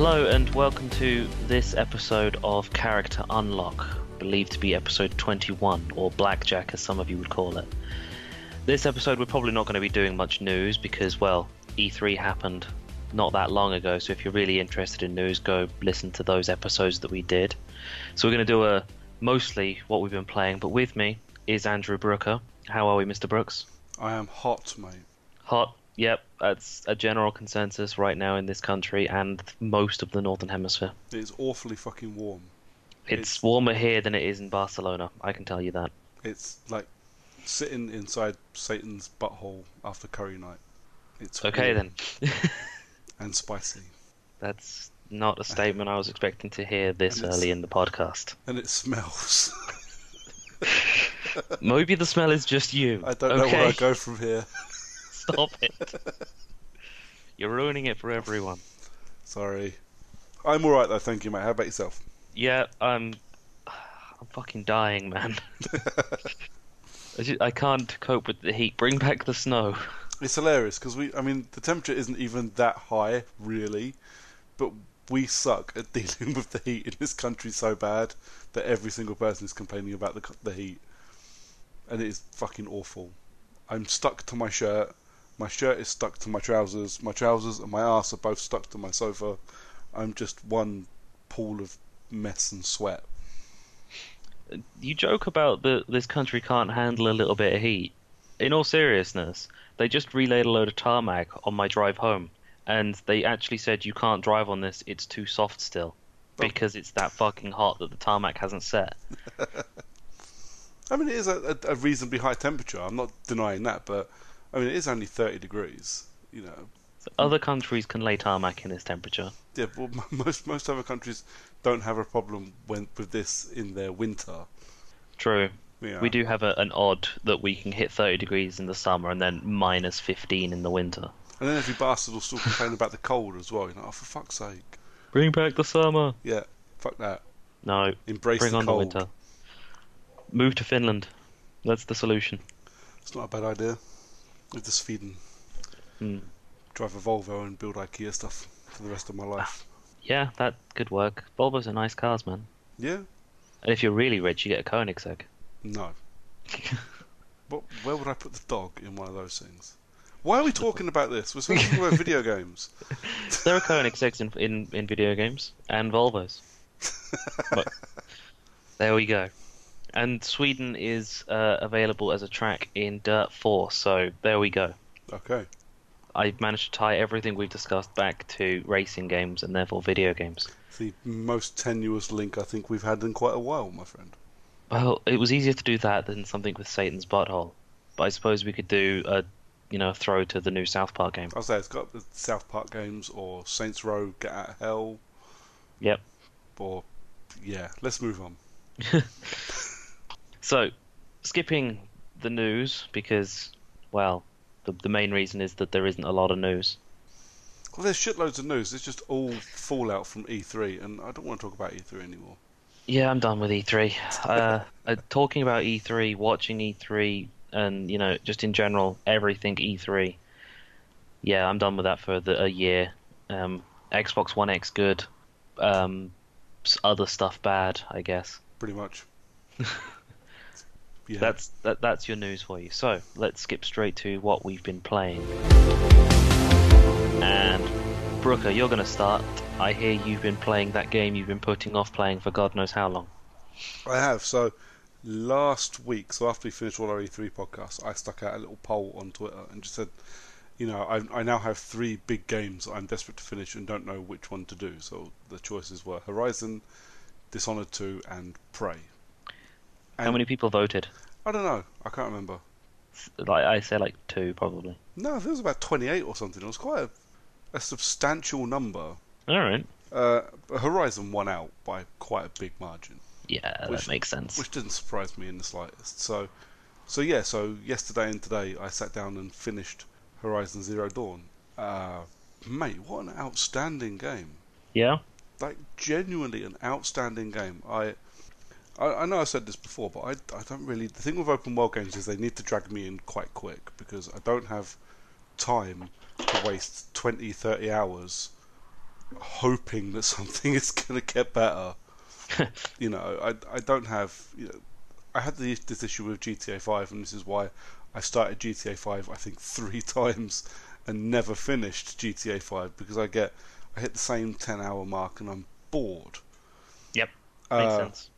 Hello and welcome to this episode of Character Unlock, believed to be episode 21, or Blackjack as some of you would call it. This episode we're probably not going to be doing much news because, well, E3 happened not that long ago, so if you're really interested in news, go listen to those episodes that we did. So we're going to do a mostly what we've been playing, but with me is Andrew Brooker. How are we, Mr. Brooks? I am hot, mate. Hot. Yep, that's a general consensus right now in this country and most of the northern hemisphere. It is awfully fucking warm. It's, It's- warmer here than it is in Barcelona. I can tell you that. It's like sitting inside Satan's butthole after curry night. It's Okay then. and spicy, That's not a statement I was expecting to hear this early in the podcast. and it smells. Maybe the smell is just you. I don't know okay? where I go from here. Stop it. You're ruining it for everyone. Sorry. I'm all right though, thank you, mate. How about yourself? Yeah, I'm. I'm fucking dying, man. I, ju- I can't cope with the heat. Bring back the snow. It's hilarious because we, I mean, the temperature isn't even that high, really, but we suck at dealing with the heat in this country so bad that every single person is complaining about the the heat, and it is fucking awful. I'm stuck to my shirt. My shirt is stuck to my trousers. My trousers and my ass are both stuck to my sofa. I'm just one pool of mess and sweat. You joke about that this country can't handle a little bit of heat. In all seriousness, they just relayed a load of tarmac on my drive home, and they actually said you can't drive on this, it's too soft still. Because it's that fucking hot that the tarmac hasn't set. I mean, it is a, a, a reasonably high temperature. I'm not denying that, but I mean, it is only 30 degrees. You know, Other countries can lay tarmac in this temperature. Yeah, well, most most other countries don't have a problem when with this in their winter. True. Yeah. We do have a, an odd that we can hit 30 degrees in the summer and then minus 15 in the winter. And then every bastard will still complain about the cold as well. You know, oh for fuck's sake. Bring back the summer. Yeah, fuck that. No, Embrace bring the on cold. the winter. Move to Finland. That's the solution. It's not a bad idea. Live to Sweden. Hmm. Drive a Volvo and build IKEA stuff for the rest of my life. Yeah, that could work. Volvos are nice cars, man. Yeah? And if you're really rich, you get a Koenigsegg. No. What, where would I put the dog in one of those things? Why are we talking about this? We're talking about video games. There are Koenigsegg's in, in, in video games and Volvos. but there we go. And Sweden is uh, available as a track in Dirt 4, so there we go. Okay. I've managed to tie everything we've discussed back to racing games and therefore video games. It's the most tenuous link I think we've had in quite a while, my friend. Well, it was easier to do that than something with Satan's butthole. But I suppose we could do a, you know, throw to the new South Park game. I'll say it's got the South Park games or Saints Row Gat Out of Hell Yep. or yeah, let's move on. So, skipping the news because, well, the the main reason is that there isn't a lot of news. Well, there's shitloads of news. It's just all fallout from E3, and I don't want to talk about E3 anymore. Yeah, I'm done with E3. Uh, uh, talking about E3, watching E3, and you know, just in general, everything E3. Yeah, I'm done with that for the, a year. Um, Xbox One X good, um, other stuff bad, I guess. Pretty much. yeah. That's that, that's your news for you. So let's skip straight to what we've been playing. And Brooker, you're going to start. I hear you've been playing that game you've been putting off playing for God knows how long. I have. So, last week, so after we finished all our E3 podcasts, I stuck out a little poll on Twitter and just said, you know, I, I now have three big games I'm desperate to finish and don't know which one to do. So the choices were Horizon, Dishonored 2, and Prey. How many people voted? I don't know. I can't remember. Like I say, like two probably. No, there was about 28 or something. It was quite a, a substantial number. All right. Uh, Horizon won out by quite a big margin. Yeah, Which- that makes sense. which didn't surprise me in the slightest. So, so yeah, so yesterday and today I sat down and finished Horizon Zero Dawn. Uh, mate, what an outstanding game! Yeah. Like genuinely an outstanding game. I, I, I know I said this before, but I, I don't really. The thing with open world games is they need to drag me in quite quick because I don't have time to waste 20, 30 hours hoping that something is going to get better you know, I, I don't have. You know, I had the, this issue with GTA 5, and this is why I started GTA 5. I think three times and never finished GTA 5 because I get I hit the same 10 hour mark and I'm bored. Yep. Makes Uh, sense.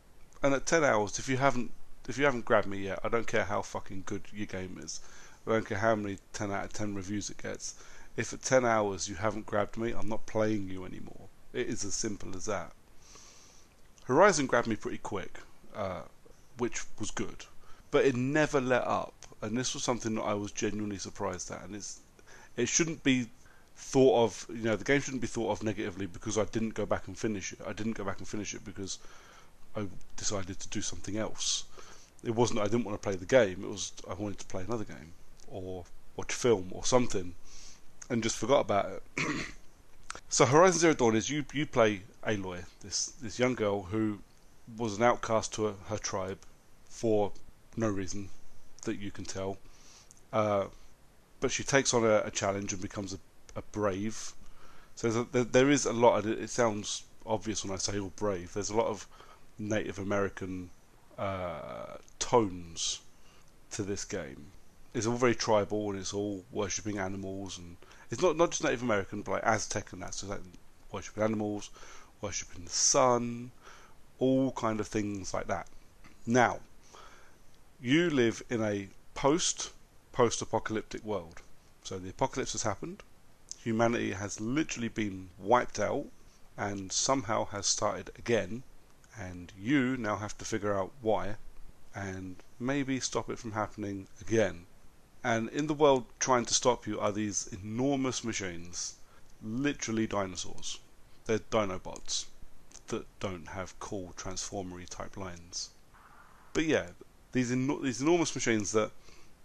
And at 10 hours, if you haven't if you haven't grabbed me yet, I don't care how fucking good your game is. I don't care how many 10 out of 10 reviews it gets. If at 10 hours you haven't grabbed me, I'm not playing you anymore. It is as simple as that. Horizon grabbed me pretty quick, uh, which was good, but it never let up, and this was something that I was genuinely surprised at. And it's it shouldn't be thought of, you know, the game shouldn't be thought of negatively because I didn't go back and finish it. I didn't go back and finish it because I decided to do something else. It wasn't I didn't want to play the game. It was I wanted to play another game or watch film or something, and just forgot about it. so Horizon Zero Dawn is you you play Aloy, this this young girl who was an outcast to her, her tribe for no reason that you can tell. Uh, but she takes on a, a challenge and becomes a, a brave. So there, there is a lot. Of, it sounds obvious when I say all brave. There's a lot of Native American uh, tones to this game. It's all very tribal and it's all worshipping animals and it's not not just Native American, but like Aztec and that. So like worshipping animals, worshipping the sun, all kind of things like that. Now, you live in a post post apocalyptic world. So the apocalypse has happened. Humanity has literally been wiped out and somehow has started again. And you now have to figure out why and maybe stop it from happening again. And in the world trying to stop you are these enormous machines, literally dinosaurs. They're Dinobots that don't have cool transformery type lines. But yeah, these eno- these enormous machines that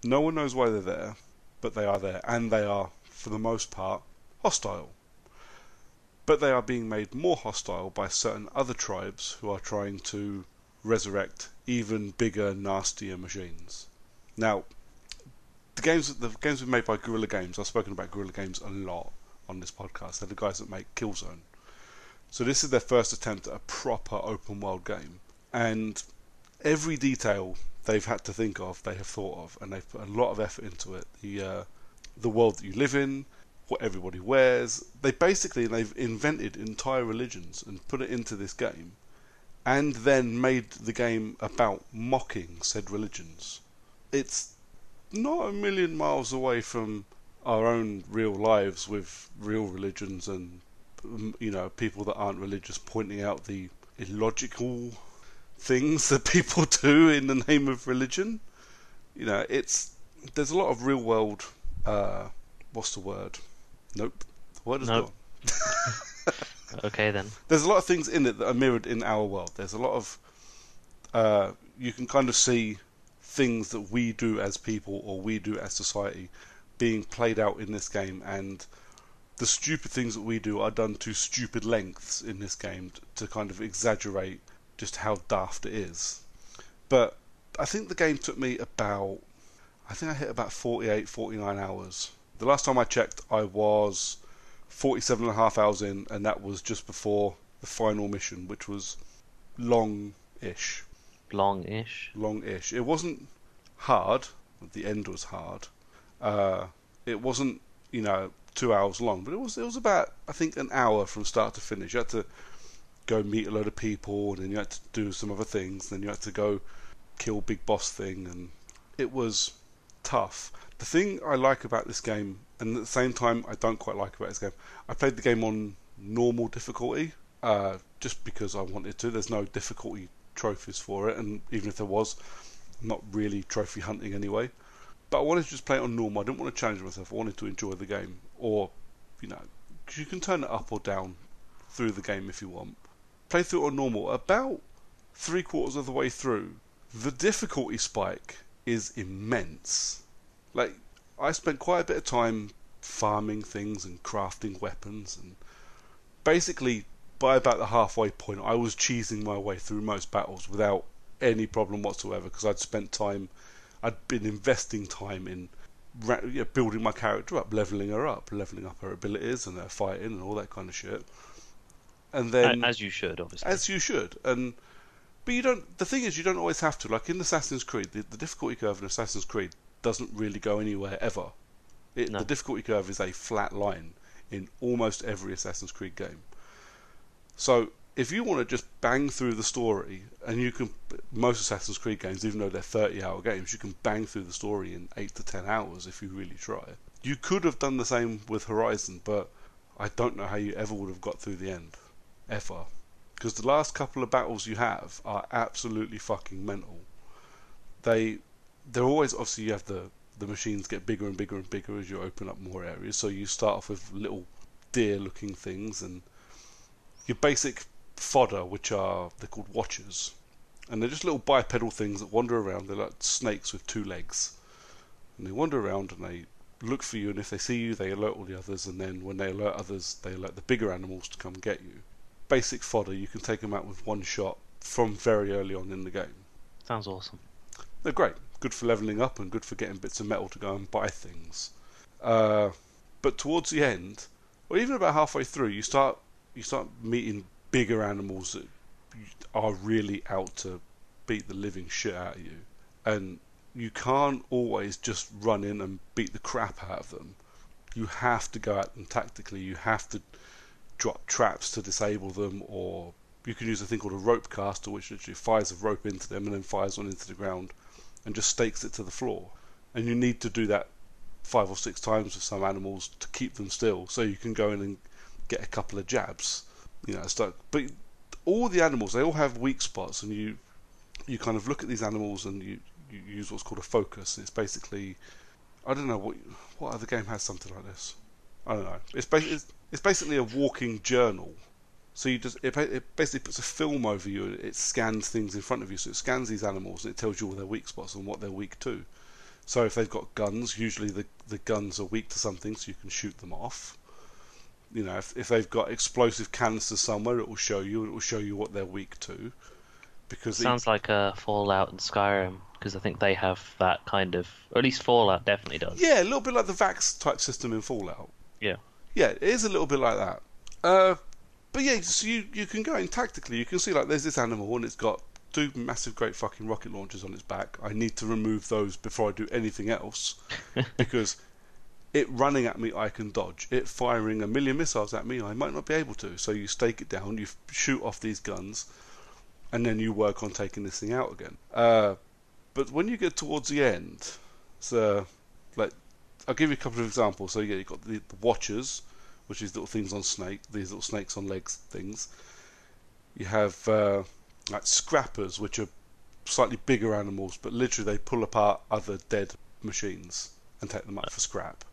no one knows why they're there, but they are there, and they are, for the most part, hostile. But they are being made more hostile by certain other tribes who are trying to resurrect even bigger, nastier machines. Now, the games the games were made by Guerrilla Games. I've spoken about Guerrilla Games a lot on this podcast. They're the guys that make Killzone. So this is their first attempt at a proper open world game, and every detail they've had to think of, they have thought of, and they've put a lot of effort into it. The uh, the world that you live in, what everybody wears. They basically they've invented entire religions and put it into this game, and then made the game about mocking said religions. It's not a million miles away from our own real lives with real religions and um, you know people that aren't religious pointing out the illogical things that people do in the name of religion. You know, it's there's a lot of real world. Uh, what's the word? Nope. The word is Nope. gone. Okay then. There's a lot of things in it that are mirrored in our world. There's a lot of uh, you can kind of see things that we do as people or we do as society being played out in this game, and the stupid things that we do are done to stupid lengths in this game to kind of exaggerate just how daft it is. But I think the game took me about, I think I hit about 48, 49 hours. The last time I checked, I was 47 and a half hours in, and that was just before the final mission, which was long ish. Long-ish. Long ish. It wasn't hard, the end was hard. Uh, it wasn't, you know, two hours long, but it was it was about I think an hour from start to finish. You had to go meet a load of people, and then you had to do some other things. and Then you had to go kill big boss thing, and it was tough. The thing I like about this game, and at the same time I don't quite like about this game, I played the game on normal difficulty, uh, just because I wanted to. There's no difficulty trophies for it, and even if there was, not really trophy hunting anyway. But I wanted to just play it on normal. I didn't want to challenge myself. I wanted to enjoy the game, or you know, you can turn it up or down through the game if you want. Play through it on normal. About three quarters of the way through, the difficulty spike is immense. Like I spent quite a bit of time farming things and crafting weapons and basically by about the halfway point I was cheesing my way through most battles without any problem whatsoever because I'd spent time I'd been investing time in building my character up, leveling her up, leveling up her abilities and her fighting and all that kind of shit. And then as you should, obviously, as you should, and but you don't. The thing is, you don't always have to. Like in Assassin's Creed, the, the difficulty curve in Assassin's Creed doesn't really go anywhere ever. It, no. The difficulty curve is a flat line in almost every Assassin's Creed game. So if you want to just bang through the story, and you can, most Assassin's Creed games, even though they're 30 hour games, you can bang through the story in 8 to 10 hours if you really try. You could have done the same with Horizon, but I don't know how you ever would have got through the end. Ever. Because the last couple of battles you have are absolutely fucking mental. They, they're always, obviously, you have the, the machines get bigger and bigger and bigger as you open up more areas, so you start off with little deer looking things and your basic fodder, which are they're called watchers, and they're just little bipedal things that wander around. They're like snakes with two legs, and they wander around and they look for you. And if they see you, they alert all the others. And then when they alert others, they alert the bigger animals to come get you. Basic fodder, you can take them out with one shot from very early on in the game. Sounds awesome. They're great. Good for leveling up and good for getting bits of metal to go and buy things. Uh, but towards the end, or even about halfway through, you start you start meeting bigger animals that are really out to beat the living shit out of you. And you can't always just run in and beat the crap out of them. You have to go at them tactically. You have to drop traps to disable them, or you can use a thing called a rope caster, which literally fires a rope into them and then fires one into the ground and just stakes it to the floor. And you need to do that five or six times with some animals to keep them still, so you can go in and get a couple of jabs you know. But all the animals, they all have weak spots, and you you kind of look at these animals and you, you use what's called a focus. It's basically, I don't know what what other game has something like this. I don't know. It's basically it's, basically a walking journal. So you just it, it basically puts a film over you. It scans things in front of you. So it scans these animals and it tells you all their weak spots and what they're weak to. So if they've got guns, usually the the guns are weak to something, so you can shoot them off you know, if, if they've got explosive canisters somewhere, it will show you. It will show you what they're weak to. Because sounds it, like a Fallout and Skyrim because I think they have that kind of, or at least Fallout definitely does. Yeah, a little bit like the VATS type system in Fallout. Yeah. Yeah, it is a little bit like that. Uh, but yeah, so you you can go in tactically. You can see like there's this animal and it's got two massive, great fucking rocket launchers on its back. I need to remove those before I do anything else because it running at me, I can dodge. It firing a million missiles at me, I might not be able to. So you stake it down, you shoot off these guns, and then you work on taking this thing out again. Uh, but when you get towards the end, so like I'll give you a couple of examples. So yeah, you've got the, the watchers, which is little things on snake, these little snakes on legs things. You have uh, like scrappers, which are slightly bigger animals, but literally they pull apart other dead machines and take them up for scrap.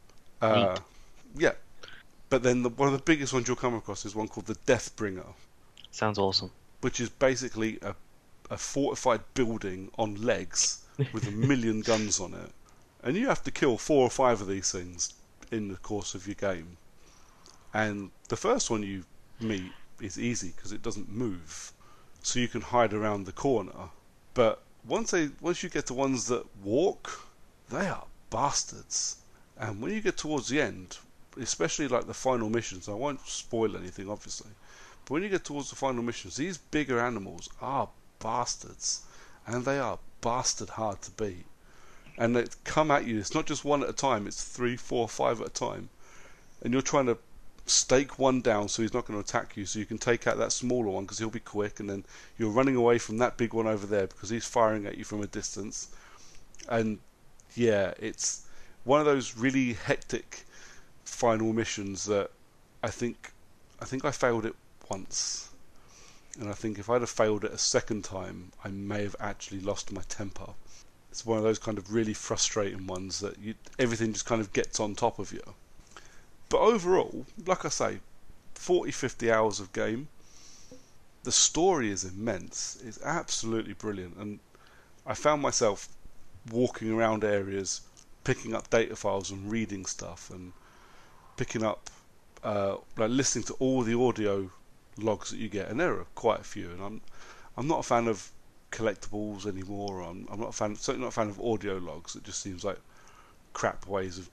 Uh, yeah. But then the, one of the biggest ones you'll come across is one called the Deathbringer. Sounds awesome. Which is basically a, a fortified building on legs with a million guns on it. And you have to kill four or five of these things in the course of your game. And the first one you meet is easy because it doesn't move. So you can hide around the corner. But once they once you get to ones that walk, they are bastards. And when you get towards the end, especially like the final missions, I won't spoil anything obviously, but when you get towards the final missions, these bigger animals are bastards, and they are bastard hard to beat. And they come at you. It's not just one at a time. It's three, four, five at a time, and you're trying to stake one down so he's not going to attack you, so you can take out that smaller one because he'll be quick, and then you're running away from that big one over there because he's firing at you from a distance. And yeah, it's one of those really hectic final missions that I think I think I failed it once. And I think if I'd have failed it a second time, I may have actually lost my temper. It's one of those kind of really frustrating ones that you, everything just kind of gets on top of you. But overall, like I say, 40 50 hours of game. The story is immense. It's absolutely brilliant. And I found myself walking around areas, picking up data files and reading stuff, and picking up, uh, like listening to all the audio logs that you get. And there are quite a few. And I'm, I'm not a fan of collectibles anymore. I'm, I'm not a fan, certainly not a fan of audio logs. It just seems like crap ways of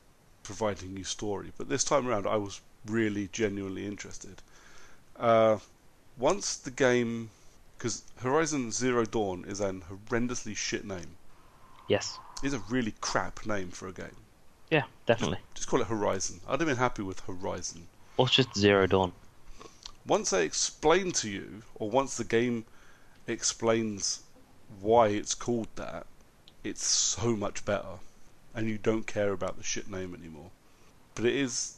providing you story. But this time around, I was really genuinely interested. Uh, once the game, because Horizon Zero Dawn is an horrendously shit name. Yes. It's a really crap name for a game. Yeah, definitely. Just call it Horizon. I'd have been happy with Horizon. Or just Zero Dawn. Once they explain to you, or once the game explains why it's called that, it's so much better and you don't care about the shit name anymore. But it is,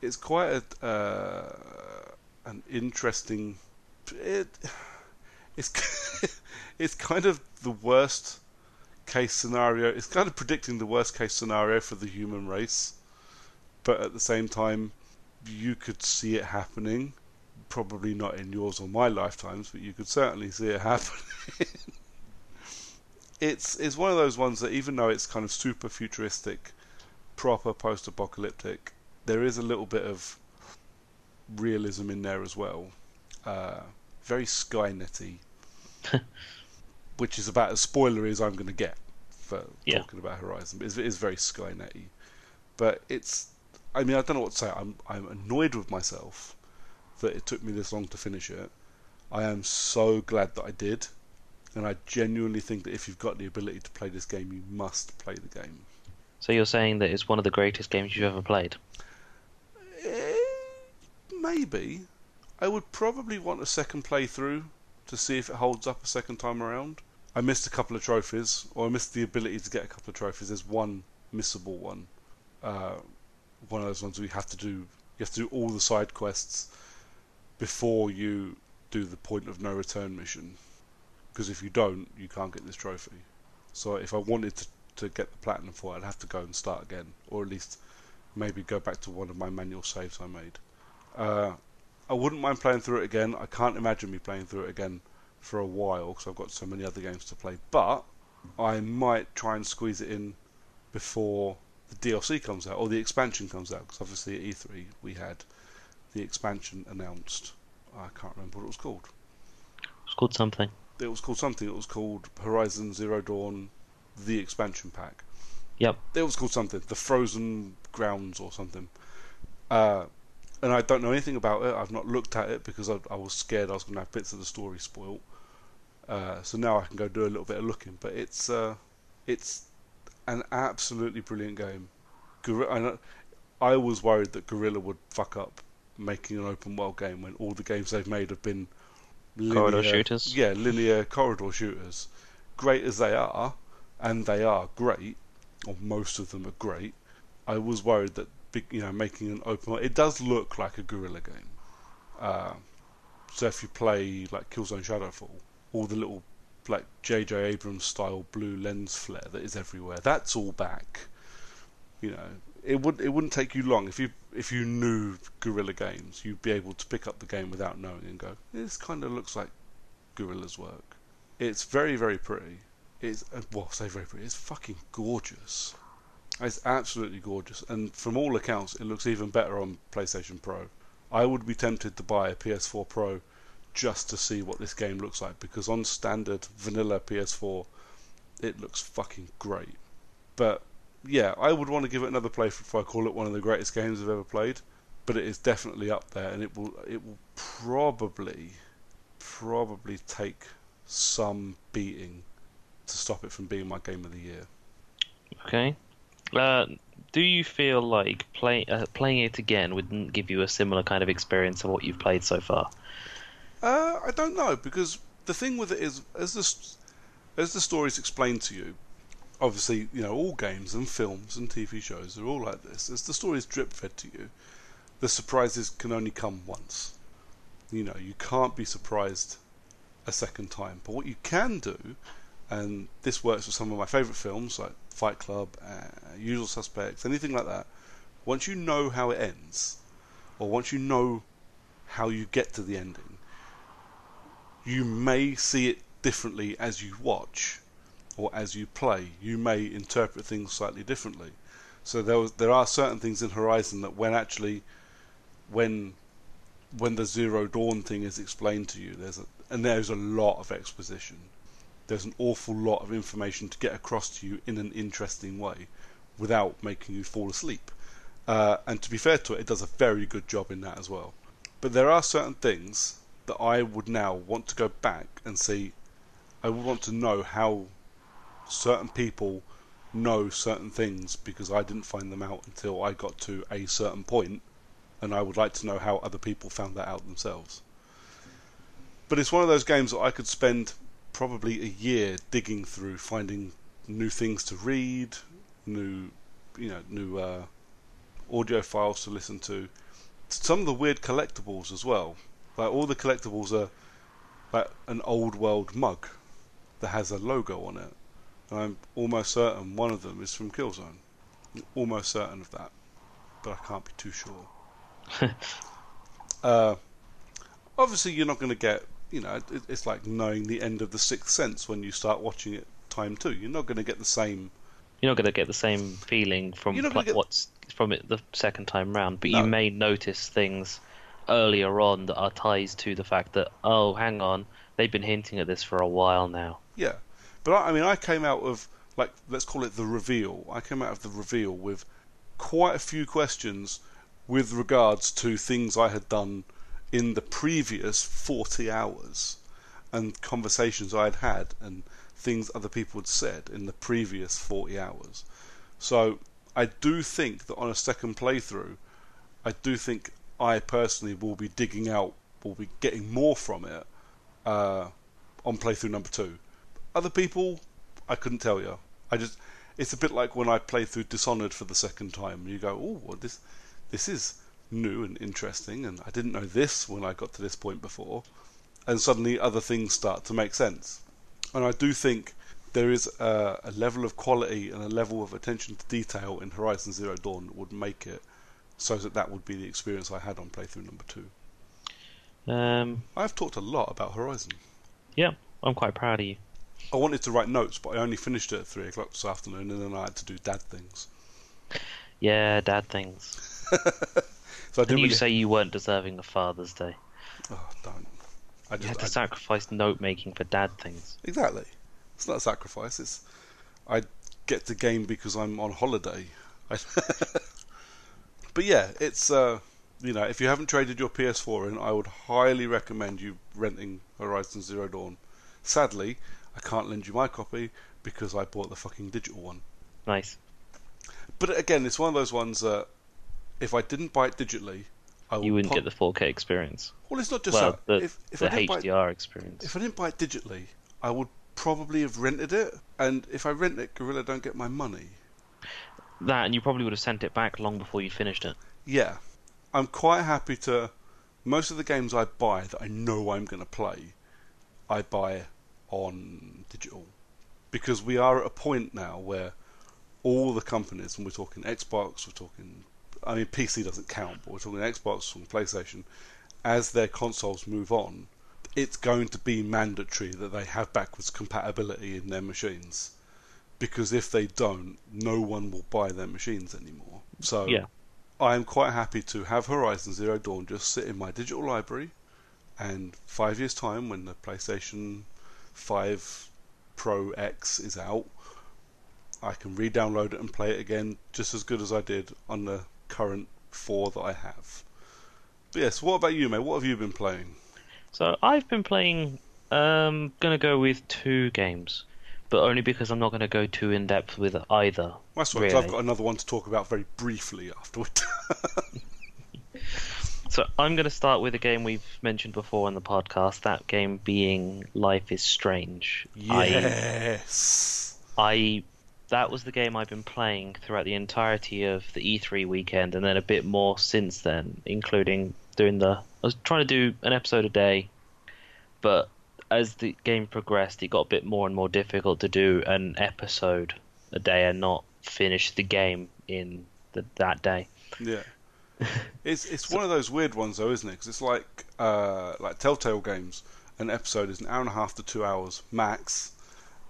it's quite a, uh, an interesting. It, it's it's kind of the worst case scenario. It's kind of predicting the worst case scenario for the human race, but at the same time, you could see it happening. Probably not in yours or my lifetimes, but you could certainly see it happening it's it's one of those ones that even though it's kind of super futuristic, proper post-apocalyptic, there is a little bit of realism in there as well. Uh, very Skynetty, which is about as spoilery as I'm going to get for yeah. talking about Horizon. But it is very Skynetty. But it's, I mean, I don't know what to say. I'm I'm annoyed with myself that it took me this long to finish it. I am so glad that I did and I genuinely think that if you've got the ability to play this game, you must play the game. So you're saying that it's one of the greatest games you've ever played? Eh, maybe. I would probably want a second playthrough to see if it holds up a second time around. I missed a couple of trophies, or I missed the ability to get a couple of trophies. There's one missable one. Uh, one of those ones we have to do. You have to do all the side quests before you do the point of no return mission because if you don't, you can't get this trophy. So if I wanted to, to get the platinum for it, I'd have to go and start again, or at least maybe go back to one of my manual saves I made. Uh, I wouldn't mind playing through it again. I can't imagine me playing through it again for a while because I've got so many other games to play. But I might try and squeeze it in before the DLC comes out or the expansion comes out because obviously at E3 we had the expansion announced. I can't remember what it was called. It's called something it was called something. It was called Horizon Zero Dawn, the expansion pack. Yep. It was called something, the Frozen Grounds or something. Uh, and I don't know anything about it. I've not looked at it because I, I was scared I was going to have bits of the story spoiled. Uh, so now I can go do a little bit of looking. But it's uh, it's an absolutely brilliant game. I was worried that Guerrilla would fuck up making an open world game when all the games they've made have been linear, corridor shooters. Yeah, linear corridor shooters. Great as they are, and they are great, or most of them are great. I was worried that you know making an open it does look like a guerrilla game. Uh, so if you play like Killzone Shadowfall, all the little like J.J. Abrams style blue lens flare that is everywhere, that's all back. You know, it would it wouldn't take you long if you if you knew Guerrilla Games, you'd be able to pick up the game without knowing and go, this kind of looks like Guerrilla's work. It's very very pretty. It's uh, well, say very pretty. It's fucking gorgeous. It's absolutely gorgeous, and from all accounts, it looks even better on PlayStation Pro. I would be tempted to buy a PS4 Pro just to see what this game looks like because on standard vanilla PS4, it looks fucking great. But yeah, I would want to give it another play if I call it one of the greatest games I've ever played. But it is definitely up there, and it will it will probably probably take some beating to stop it from being my game of the year. Okay. Uh, do you feel like play, uh, playing it again wouldn't give you a similar kind of experience of what you've played so far? Uh, I don't know because the thing with it is, as the as the stories explained to you, obviously you know all games and films and TV shows are all like this. As the story is drip fed to you, the surprises can only come once. You know you can't be surprised a second time. But what you can do, and this works with some of my favourite films like Fight Club, uh, Usual Suspects, anything like that. Once you know how it ends, or once you know how you get to the ending, you may see it differently as you watch or as you play. You may interpret things slightly differently. So there was, there are certain things in Horizon that when actually when when the Zero Dawn thing is explained to you, there's a, and there's a lot of exposition. There's an awful lot of information to get across to you in an interesting way, without making you fall asleep. Uh, and to be fair to it, it does a very good job in that as well. But there are certain things that I would now want to go back and see. I would want to know how certain people know certain things because I didn't find them out until I got to a certain point, and I would like to know how other people found that out themselves. But it's one of those games that I could spend probably a year digging through, finding new things to read, new, you know, new uh, audio files to listen to. Some of the weird collectibles as well. Like all the collectibles are like an old world mug that has a logo on it. I'm almost certain one of them is from Killzone. I'm almost certain of that, but I can't be too sure. uh, obviously, you're not going to get you know, it, it's like knowing the end of the Sixth Sense when you start watching it time two. You're not going to get the same. You're not going to get the same feeling from get... what's from it the second time round, but no. you may notice things earlier on that are ties to the fact that oh, hang on, they've been hinting at this for a while now. Yeah, but I, I mean, I came out of like let's call it the reveal. I came out of the reveal with quite a few questions with regards to things I had done in the previous 40 hours and conversations I had had and things other people had said in the previous 40 hours. So I do think that on a second playthrough, I do think I personally will be digging out, will be getting more from it uh, on playthrough number two. Other people, I couldn't tell you. I just, it's a bit like when I play through Dishonored for the second time. You go, oh, well, this, this is new and interesting, and I didn't know this when I got to this point before, and suddenly other things start to make sense. And I do think there is a, a level of quality and a level of attention to detail in Horizon Zero Dawn that would make it so that that would be the experience I had on playthrough number two. Um, I've talked a lot about Horizon. Yeah, I'm quite proud of you. I wanted to write notes, but I only finished it at three o'clock this afternoon, and then I had to do dad things. Yeah, dad things. So I didn't. You really... say you weren't deserving of Father's Day. Oh, don't. I just, you had to I... sacrifice note making for dad things. Exactly. It's not a sacrifice. It's I get the game because I'm on holiday. I... but yeah, it's uh, you know, if you haven't traded your PS4 in, I would highly recommend you renting Horizon Zero Dawn. Sadly, I can't lend you my copy because I bought the fucking digital one. Nice. But again, it's one of those ones that if I didn't buy it digitally, I you wouldn't get the 4K experience. Well, it's not just well, that. The, if, if the HDR it, experience. If I didn't buy it digitally, I would probably have rented it. And if I rent it, Guerrilla don't get my money. That, and you probably would have sent it back long before you finished it. Yeah. I'm quite happy to. Most of the games I buy that I know I'm going to play, I buy on digital. Because we are at a point now where all the companies, when we're talking Xbox, we're talking I mean, PC doesn't count, but we're talking Xbox and PlayStation. As their consoles move on, it's going to be mandatory that they have backwards compatibility in their machines. Because if they don't, no one will buy their machines anymore. So yeah. I am quite happy to have Horizon Zero Dawn just sit in my digital library, and five years' time, when the PlayStation 5 Pro X is out, I can re-download it and play it again just as good as I did on the current four that I have. But yes, what about you, mate? What have you been playing? So I've been playing. Um, gonna go with two games. but only because I'm not going to go too in depth with either. That's right. really. I've got another one to talk about very briefly afterward. So I'm going to start with a game we've mentioned before on the podcast. That game being Life is Strange. I, yes. I that was the game I've been playing throughout the entirety of the E3 weekend, and then a bit more since then, including doing the. I was trying to do an episode a day, but as the game progressed, it got a bit more and more difficult to do an episode a day and not finish the game in the, that day. Yeah. It's it's one of those weird ones though, isn't it? Because it's like uh, like Telltale games. An episode is an hour and a half to two hours max,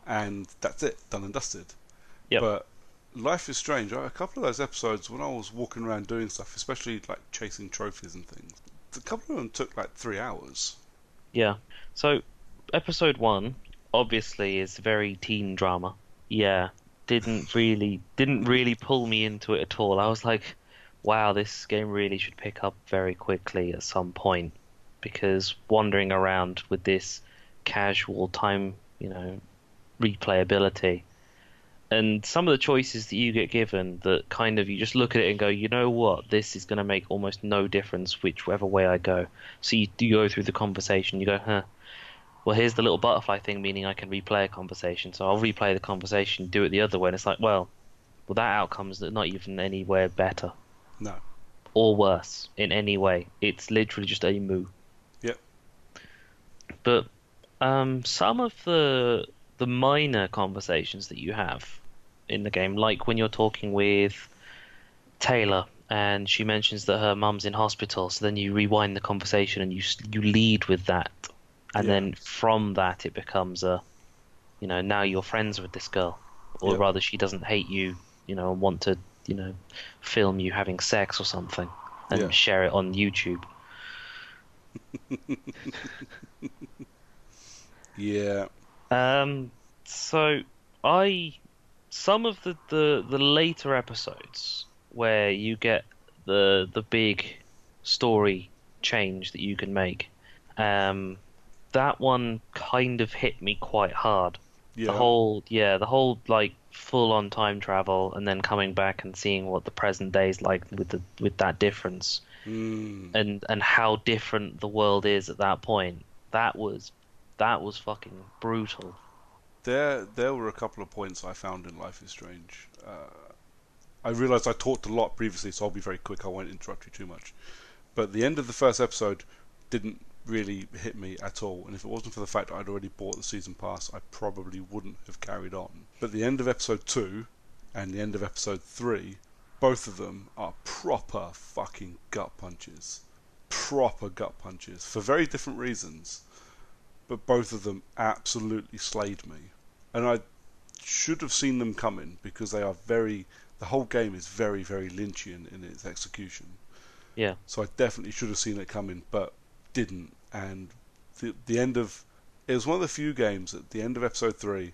and that's it, done and dusted. Yep. But Life is Strange. A couple of those episodes when I was walking around doing stuff, especially like chasing trophies and things, a couple of them took like three hours. Yeah. So, episode one obviously is very teen drama. Yeah, didn't really didn't really pull me into it at all. I was like, wow, this game really should pick up very quickly at some point because wandering around with this casual time, you know, replayability. And some of the choices that you get given that kind of you just look at it and go, you know what, this is going to make almost no difference whichever way I go. So you, you go through the conversation, you go, huh, well, here's the little butterfly thing, meaning I can replay a conversation. So I'll replay the conversation, do it the other way, and it's like, well, well, that outcome's not even anywhere better No. or worse in any way. It's literally just a moo. Yep. But um, some of the the minor conversations that you have in the game, like when you're talking with Taylor and she mentions that her mum's in hospital, so then you rewind the conversation and you you lead with that, and Yeah. then from that it becomes a, you know, now you're friends with this girl, or Yeah. rather she doesn't hate you, you know, and want to, you know, film you having sex or something and Yeah. share it on YouTube. Yeah. Um, so I some of the, the the later episodes where you get the the big story change that you can make. Um, that one kind of hit me quite hard. Yeah. The whole yeah, the whole like full on time travel and then coming back and seeing what the present day is like with the with that difference Mm. and and how different the world is at that point. That was that was fucking brutal. There, there were a couple of points I found in Life is Strange. Uh, I realised I talked a lot previously, so I'll be very quick. I won't interrupt you too much. But the end of the first episode didn't really hit me at all, and if it wasn't for the fact that I'd already bought the season pass, I probably wouldn't have carried on. But the end of episode two and the end of episode three, both of them are proper fucking gut punches. Proper gut punches for very different reasons but both of them absolutely slayed me. And I should have seen them coming because they are very. The whole game is very, very Lynchian in its execution. Yeah. So I definitely should have seen it coming, but didn't. And the the end of it was one of the few games at the end of episode three.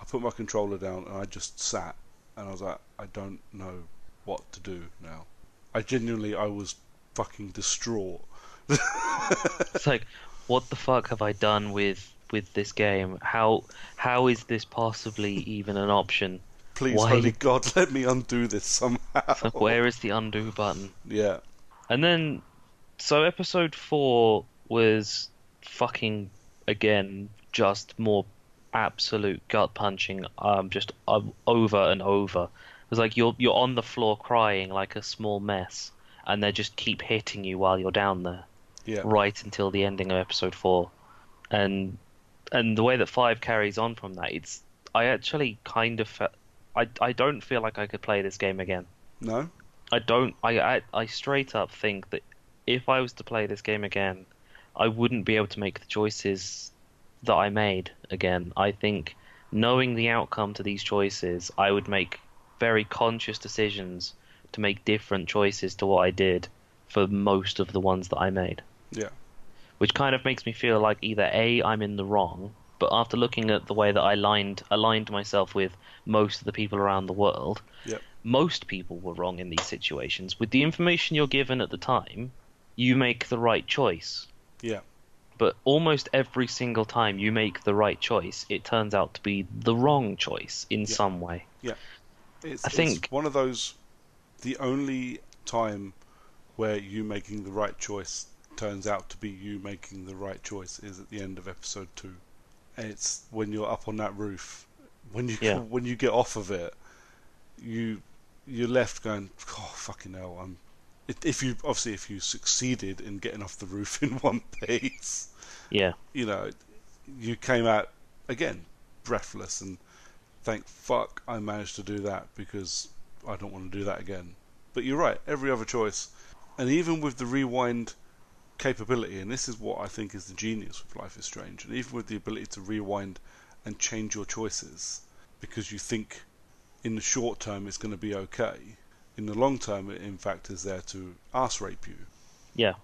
I put my controller down and I just sat and I was like, I don't know what to do now. I genuinely, I was fucking distraught. It's like, what the fuck have I done with with this game? How how is this possibly even an option? Please, Why? holy God, let me undo this somehow. Like, where is the undo button? Yeah. And then, so episode four was fucking again just more absolute gut punching. Um, just um, over and over. It was like you're you're on the floor crying like a small mess, and they just keep hitting you while you're down there. Yeah. right until the ending of episode four, and and the way that five carries on from that, it's I actually kind of fe- I I don't feel like I could play this game again. No? I don't. I I, I straight up think that if I was to play this game again, I wouldn't be able to make the choices that I made again. I think knowing the outcome to these choices, I would make very conscious decisions to make different choices to what I did for most of the ones that I made Yeah. which kind of makes me feel like either a I'm in the wrong, but after looking at the way that I aligned aligned myself with most of the people around the world, Yep. most people were wrong in these situations. With the information you're given at the time, you make the right choice. Yeah. But almost every single time you make the right choice, it turns out to be the wrong choice in some way. Yeah, it's, I think- one of those. The only time where you making the right choice turns out to be you making the right choice is at the end of episode two. And it's when you're up on that roof, when you Yeah. when you get off of it, you you're left going, oh fucking hell, I'm. If you obviously if you succeeded in getting off the roof in one piece, Yeah. you know, you came out again breathless and thank fuck I managed to do that because I don't want to do that again. But you're right, every other choice, and even with the rewind capability, and this is what I think is the genius with Life is Strange, and even with the ability to rewind and change your choices because you think in the short term it's going to be okay. In the long term, it in fact is there to ass rape you. Yeah.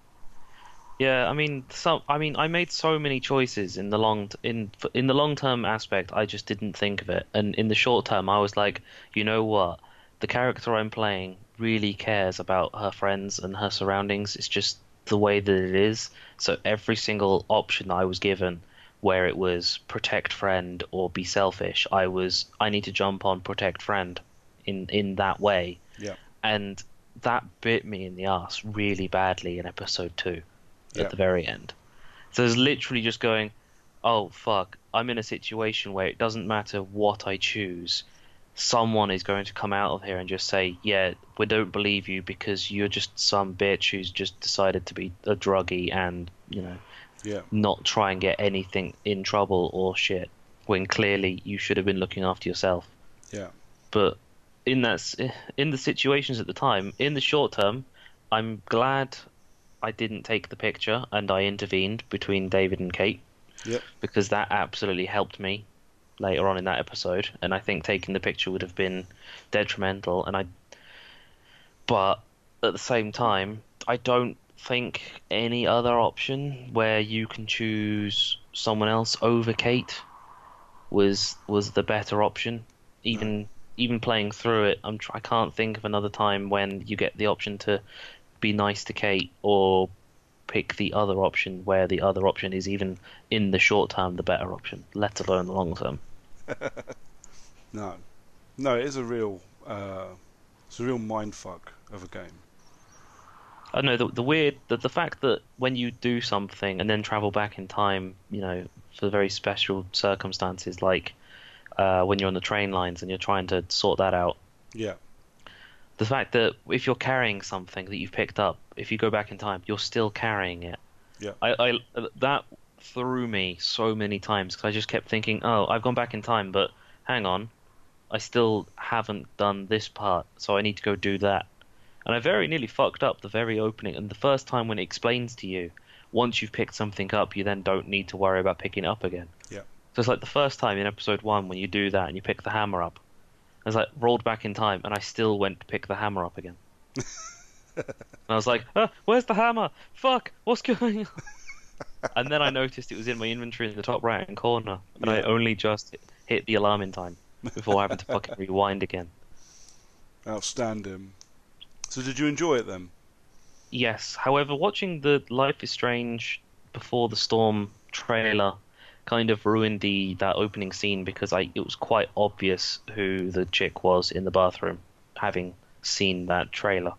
Yeah, I mean, some. I mean, I made so many choices in the long in in the long term aspect. I just didn't think of it, and in the short term, I was like, you know what? The character I'm playing really cares about her friends and her surroundings. It's just the way that it is. So every single option I was given, where it was protect friend or be selfish, I was I need to jump on protect friend, in in that way. And that bit me in the ass really badly in episode two Yeah. at the very end. So it's literally just going, oh fuck, I'm in a situation where it doesn't matter what I choose. Someone is going to come out of here and just say, yeah, we don't believe you because you're just some bitch who's just decided to be a druggie and, you know, Yeah. not try and get anything in trouble or shit when clearly you should have been looking after yourself Yeah. but in that in the situations at the time in the short term i'm glad i didn't take the picture and i intervened between david and kate. Yep. because that absolutely helped me later on in that episode. And i think taking the picture would have been detrimental. And i but at the same time i don't think any other option where you can choose someone else over kate was was the better option. Even even playing through it i'm i can't think of another time when you get the option to be nice to kate or pick the other option where the other option is even in the short term the better option let alone the long term No, no, it is a real, uh, it's a real mind fuck of a game. I know the, the weird the, the fact that when you do something and then travel back in time, you know, for very special circumstances, like uh, when you're on the train lines and you're trying to sort that out. Yeah, The fact that if you're carrying something that you've picked up, if you go back in time, you're still carrying it. yeah, I, I that threw me so many times because I just kept thinking, oh, I've gone back in time, but hang on, I still haven't done this part, so I need to go do that. And I very nearly fucked up the very opening and the first time when it explains to you, once you've picked something up, you then don't need to worry about picking it up again. yeah, So it's like the first time in episode one when you do that and you pick the hammer up. I was like rolled back in time and I still went to pick the hammer up again. and I was like, ah, "Where's the hammer? Fuck! What's going on?" and then I noticed it was in my inventory in the top right hand corner, and I only just hit- hit the alarm in time before having to fucking rewind again. outstanding. So did you enjoy it then? Yes. However, watching the Life is Strange before the storm trailer kind of ruined the that opening scene because I it was quite obvious who the chick was in the bathroom, having seen that trailer.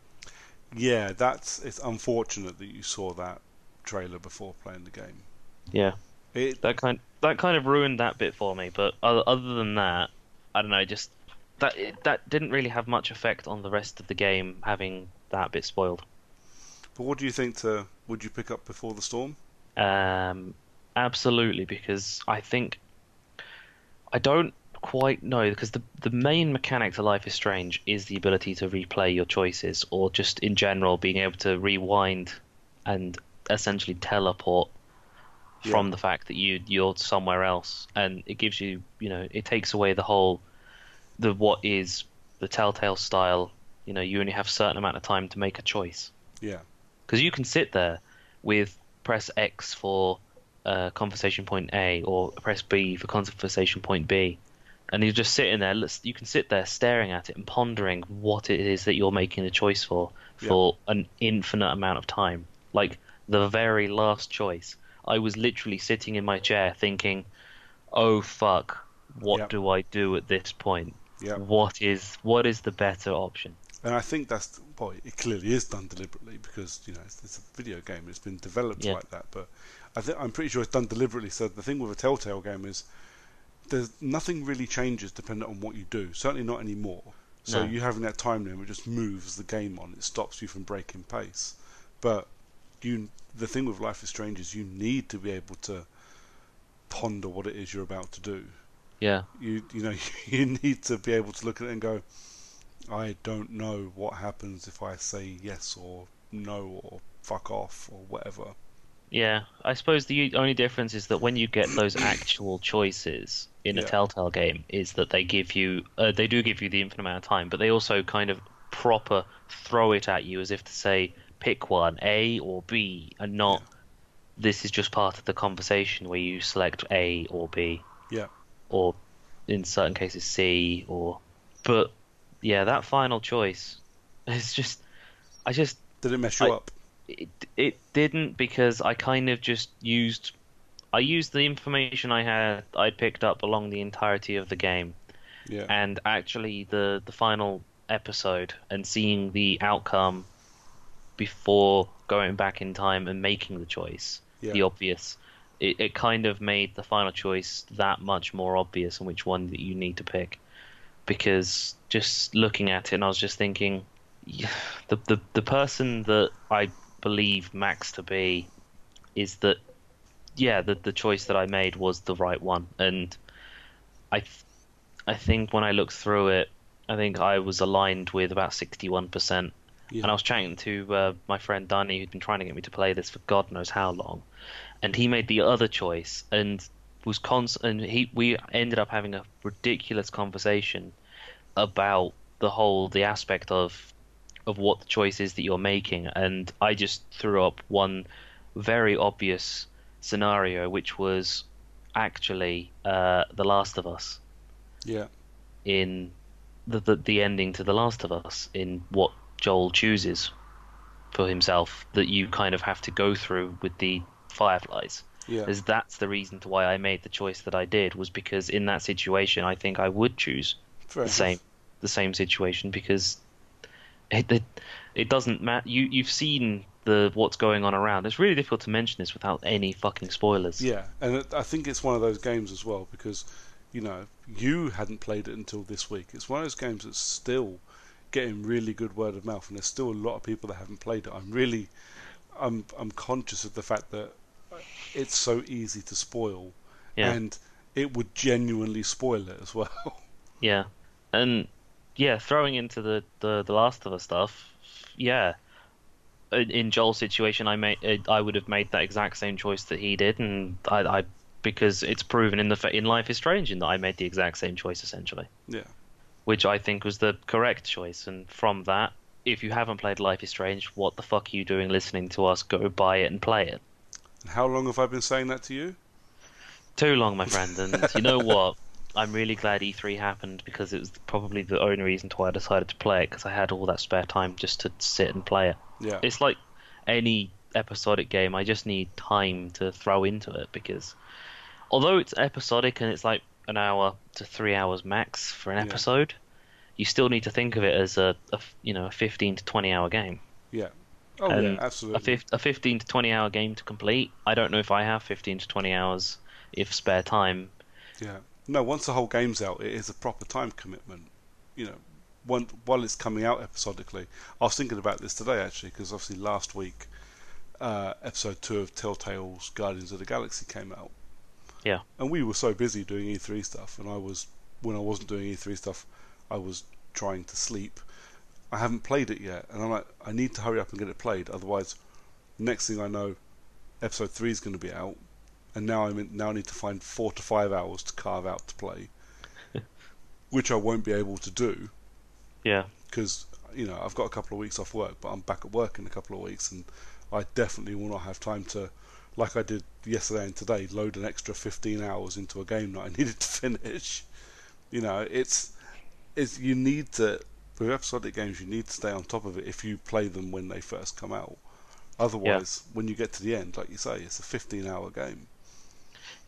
Yeah, that's it's unfortunate that you saw that trailer before playing the game. Yeah, It that kind that kind of ruined that bit for me. But other, other than that, I don't know. Just that it, that didn't really have much effect on the rest of the game having that bit spoiled. But what do you think to would you pick up before the storm? Um, absolutely, because I think I don't quite know because the the main mechanic to Life is Strange is the ability to replay your choices, or just in general being able to rewind and essentially teleport from the fact that you you're somewhere else, and it gives you you know it takes away the whole the what is the Telltale style. You know, you only have a certain amount of time to make a choice. Yeah, because you can sit there with press X for uh, conversation point A or press B for conversation point B, and you're just sitting there. You can sit there staring at it and pondering what it is that you're making the choice for for an infinite amount of time. Like the very last choice, I was literally sitting in my chair thinking, "Oh fuck, what Yep. do I do at this point? Yep. What is what is the better option?" And I think that's well, it clearly is done deliberately because you know it's, it's a video game. It's been developed Yeah. like that, but I think I'm pretty sure it's done deliberately. So the thing with a Telltale game is there's nothing really changes depending on what you do. Certainly not anymore. So No. you having that time limit just moves the game on. It stops you from breaking pace. But you, the thing with Life is Strange is you need to be able to ponder what it is you're about to do Yeah, you you know you need to be able to look at it and go I don't know what happens if I say yes or no or fuck off or whatever yeah. I suppose the only difference is that when you get those actual choices in a Telltale game, is that they give you uh, they do give you the infinite amount of time, but they also kind of proper throw it at you as if to say pick one, A or B, and not this is just part of the conversation where you select A or B. yeah or in certain cases C or but yeah that final choice it's just I just did it mess you I- up it, it didn't because I kind of just used I used the information I had I'd picked up along the entirety of the game. Yeah. And actually the the final episode and seeing the outcome before going back in time and making the choice Yeah. the obvious it, it kind of made the final choice that much more obvious and which one that you need to pick. Because just looking at it and I was just thinking yeah, the the the person that I believe Max to be is that yeah the the choice that I made was the right one. And I th- I think when I looked through it I think I was aligned with about 61% yeah. and I was chatting to uh, my friend Danny who'd been trying to get me to play this for God knows how long. And he made the other choice and was const- and he we ended up having a ridiculous conversation about the whole the aspect of of what the choice is that you're making and I just threw up one very obvious scenario which was actually uh, The Last of Us yeah in the, the the ending to The Last of Us in what Joel chooses for himself that you kind of have to go through with the fireflies. yeah As that's the reason to why I made the choice that I did was because in that situation I think I would choose Fair the enough. same the same situation because it it, it doesn't matter. You you've seen the what's going on around. It's really difficult to mention this without any fucking spoilers. Yeah, and it, I think it's one of those games as well because, you know, you hadn't played it until this week. It's one of those games that's still getting really good word of mouth, and there's still a lot of people that haven't played it. I'm really, I'm, I'm conscious of the fact that it's so easy to spoil, Yeah. and it would genuinely spoil it as well. Yeah, and yeah, throwing into the the, the Last of Us stuff, yeah. In, in Joel's situation, I made I would have made that exact same choice that he did, and I, I because it's proven in the in Life is Strange in that I made the exact same choice essentially, yeah, which I think was the correct choice. And from that, if you haven't played Life is Strange, what the fuck are you doing listening to us? Go buy it and play it. how long have I been saying that to you? Too long, my friend. And you know what? I'm really glad E3 happened because it was probably the only reason why I decided to play it because I had all that spare time just to sit and play it. Yeah, It's like any episodic game. I just need time to throw into it because although it's episodic and it's like an hour to three hours max for an Yeah. episode, you still need to think of it as a, a you know a 15 to 20 hour game. yeah. Oh And yeah, absolutely. A, fif- a 15 to 20 hour game to complete. I don't know if I have 15 to 20 hours if spare time. Yeah. No, once the whole game's out, it is a proper time commitment. You know, one, while it's coming out episodically. I was thinking about this today actually, because obviously last week, uh, episode two of Telltale's Guardians of the Galaxy came out. Yeah. And we were so busy doing E3 stuff, and I was, when I wasn't doing E3 stuff, I was trying to sleep. I haven't played it yet, and I'm like, I need to hurry up and get it played, otherwise, next thing I know, episode three is going to be out, and now I'm in, now I need to find four to five hours to carve out to play, which I won't be able to do Yeah. because you know I've got a couple of weeks off work, but I'm back at work in a couple of weeks, and I definitely will not have time to, like I did yesterday and today, load an extra 15 hours into a game that I needed to finish. You know, it's it's you need to with episodic games you need to stay on top of it if you play them when they first come out. Otherwise, when you get to the end, like you say, it's a 15-hour game.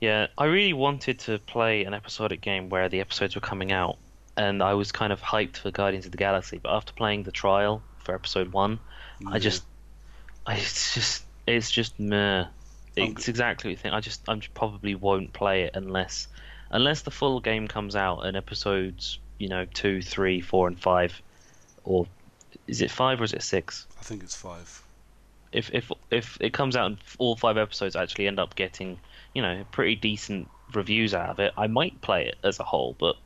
Yeah, I really wanted to play an episodic game where the episodes were coming out, and I was kind of hyped for Guardians of the Galaxy. But after playing the trial for episode one, I just, I it's just, it's just meh. I'm It's exactly what you think. I just, I just probably won't play it unless, unless the full game comes out and episodes, you know, two, three, four, and five, or is it five or is it six? I think it's five. if if if it comes out and all five episodes actually end up getting you know pretty decent reviews out of it, I might play it as a whole. But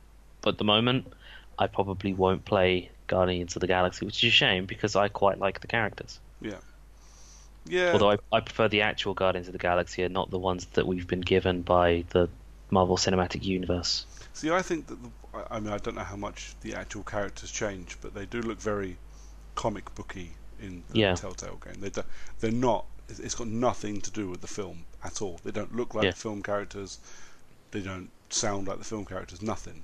but at the moment, I probably won't play Guardians of the Galaxy, which is a shame because I quite like the characters. Yeah. Yeah. Although I, I prefer the actual Guardians of the Galaxy and not the ones that we've been given by the Marvel Cinematic Universe. See, I think that the, I- mean I don't know how much the actual characters change, but they do look very comic booky in the Yeah. Telltale game. They do, they're not. It's got nothing to do with the film at all. They don't look like Yeah. the film characters. They don't sound like the film characters. Nothing.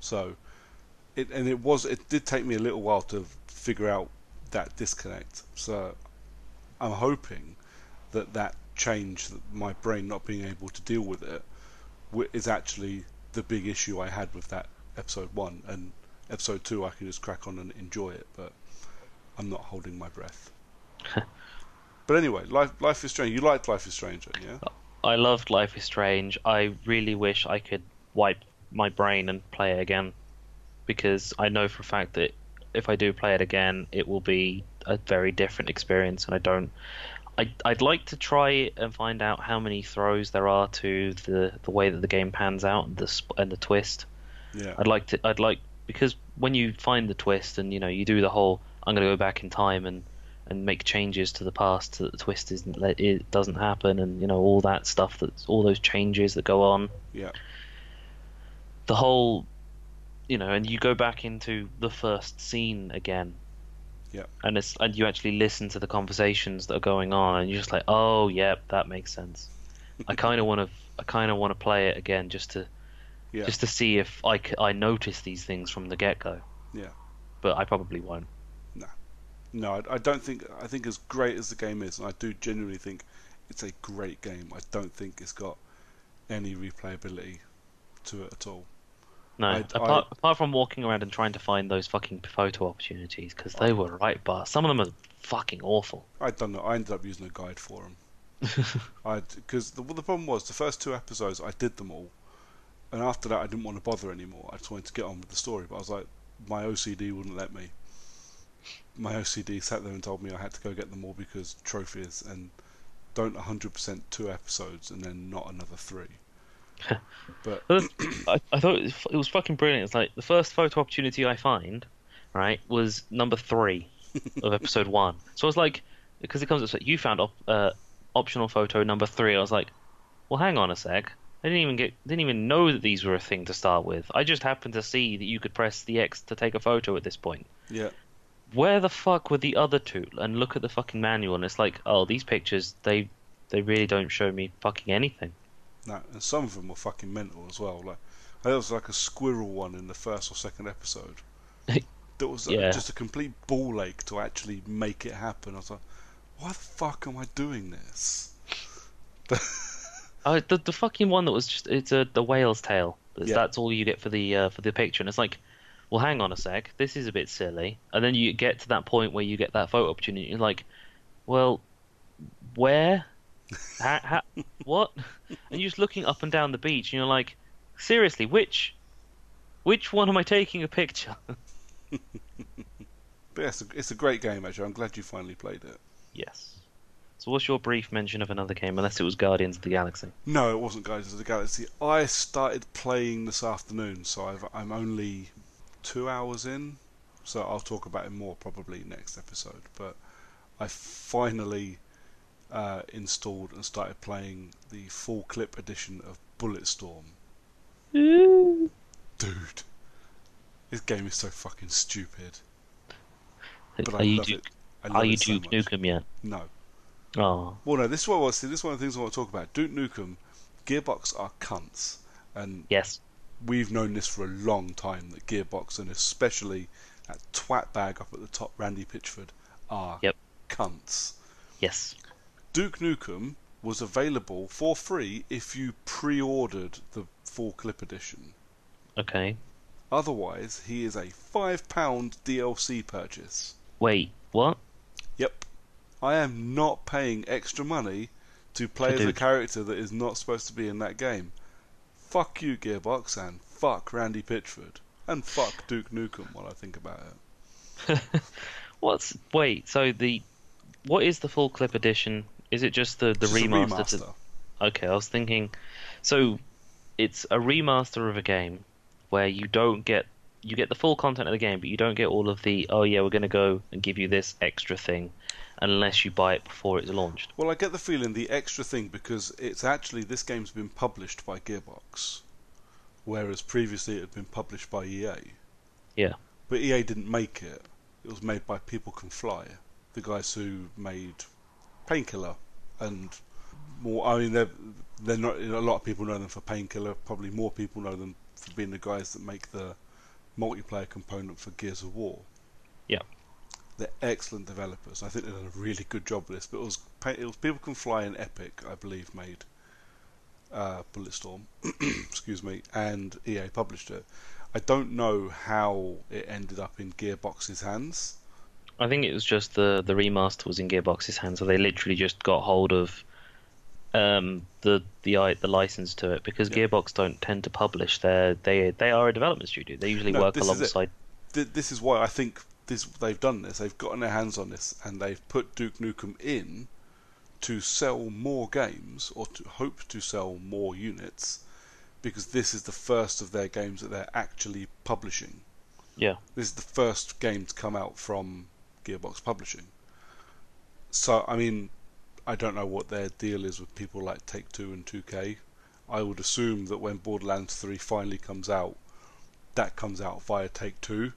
So, it and it was. It did take me a little while to figure out that disconnect. So, I'm hoping that that change, that my brain not being able to deal with it, is actually the big issue I had with that episode one. And episode two, I can just crack on and enjoy it, but I'm not holding my breath. but anyway, life, life is strange. You liked Life is Strange, yeah? I loved Life is Strange. I really wish I could wipe my brain and play it again because I know for a fact that if I do play it again, it will be a very different experience. And I don't. I, I'd like to try and find out how many throws there are to the, the way that the game pans out and the sp- and the twist. Yeah. I'd like to. I'd like because when you find the twist and you know you do the whole I'm going to go back in time and and make changes to the past so that the twist isn't it doesn't happen and you know all that stuff that all those changes that go on Yeah. the whole you know and you go back into the first scene again Yeah. and it's and you actually listen to the conversations that are going on and you're just like oh yep that makes sense I kind of want to I kind of want to play it again just to Yeah. just to see if I, I notice these things from the get go Yeah. but I probably won't No, I, I don't think. I think as great as the game is, and I do genuinely think it's a great game. I don't think it's got any replayability to it at all. No, I- apart, I- apart from walking around and trying to find those fucking photo opportunities, because they were right, but some of them are fucking awful. I don't know. I ended up using a guide for them. I because the the problem was the first two episodes I did them all, and after that I didn't want to bother anymore. I just wanted to get on with the story, but I was like, my OCD wouldn't let me. My OCD sat there and told me I had to go get them all because trophies and don't 100% two episodes and then not another three. but I, I thought it was, it was fucking brilliant. It's like the first photo opportunity I find, right, was number three of episode one. So I was like, because it comes up, like, you found op, uh, optional photo number three. I was like, well, hang on a sec. I didn't even get, didn't even know that these were a thing to start with. I just happened to see that you could press the X to take a photo at this point. yeah, where the fuck were the other two? And look at the fucking manual, and it's like, oh, these pictures, they they really don't show me fucking anything. no, and some of them were fucking mental as well. Like there was like a squirrel one in the first or second episode. That was uh, Yeah. just a complete ball ache to actually make it happen. I was like, why the fuck am I doing this? Oh, the the fucking one that was just it's a the whale's tail. That's- Yeah. That's all you get for the uh, for the picture, and it's like, well, hang on a sec, this is a bit silly. And then you get to that point where you get that photo opportunity, you're like, well, where, ha, ha, what? And you're just looking up and down the beach, and you're like, seriously, which, which one am I taking a picture? But yeah, it's a, it's a great game actually. I'm glad you finally played it. Yes. So what's your brief mention of another game, unless it was Guardians of the Galaxy? No, it wasn't Guardians of the Galaxy. I started playing this afternoon, so I've, I'm only two hours in. So I'll talk about it more probably next episode. But I finally uh, installed and started playing the full clip edition of Bulletstorm. Ooh. Dude, this game is so fucking stupid. But I are you love Duke, it. I are you it Duke. Nukem yet? No. Oh, Well, no. This is what I. See, this is one of the things I want to talk about. Duke Nukem, Gearbox are cunts, and yes. We've known this for a long time that Gearbox and especially that twat bag up at the top, Randy Pitchford, are Yep. cunts. Yes. Duke Nukem was available for free if you pre-ordered the full clip edition. Okay. Otherwise, he is a five pound DLC purchase. Wait, what? Yep. I am not paying extra money to play as a character that is not supposed to be in that game. Fuck you, Gearbox, and fuck Randy Pitchford, and fuck Duke Nukem. While I think about it, What's wait? So the what is the full clip edition? Is it just the the Just a remaster? To, remaster. okay, I was thinking. So it's a remaster of a game where you don't get you get the full content of the game, but you don't get all of the oh yeah we're going to go and give you this extra thing unless you buy it before it's launched. Well, I get the feeling the extra thing because it's actually this game's been published by Gearbox, whereas previously it had been published by EA. Yeah. But EA didn't make it. It was made by People Can Fly, the guys who made Painkiller and more. I mean, they're they're not. A lot of people know them for Painkiller. Probably more people know them for being the guys that make the multiplayer component for Gears of War. Yeah. They're excellent developers. I think they've done a really good job with this. But it was, it was People Can Fly in Epic, I believe, made uh, Bulletstorm. excuse me, and EA published it. I don't know how it ended up in Gearbox's hands. I think it was just the the remaster was in Gearbox's hands, so they literally just got hold of um, the the the license to it because Yeah. Gearbox don't tend to publish. They they they are a development studio. They usually No, work this is it. alongside. This is why I think this they've done this. They've gotten their hands on this and they've put Duke Nukem in to sell more games or to hope to sell more units because this is the first of their games that they're actually publishing. Yeah, This is the first game to come out from Gearbox Publishing. So, I mean, I don't know what their deal is with people like Take Two and 2K. I would assume that when Borderlands 3 finally comes out, that comes out via Take Two.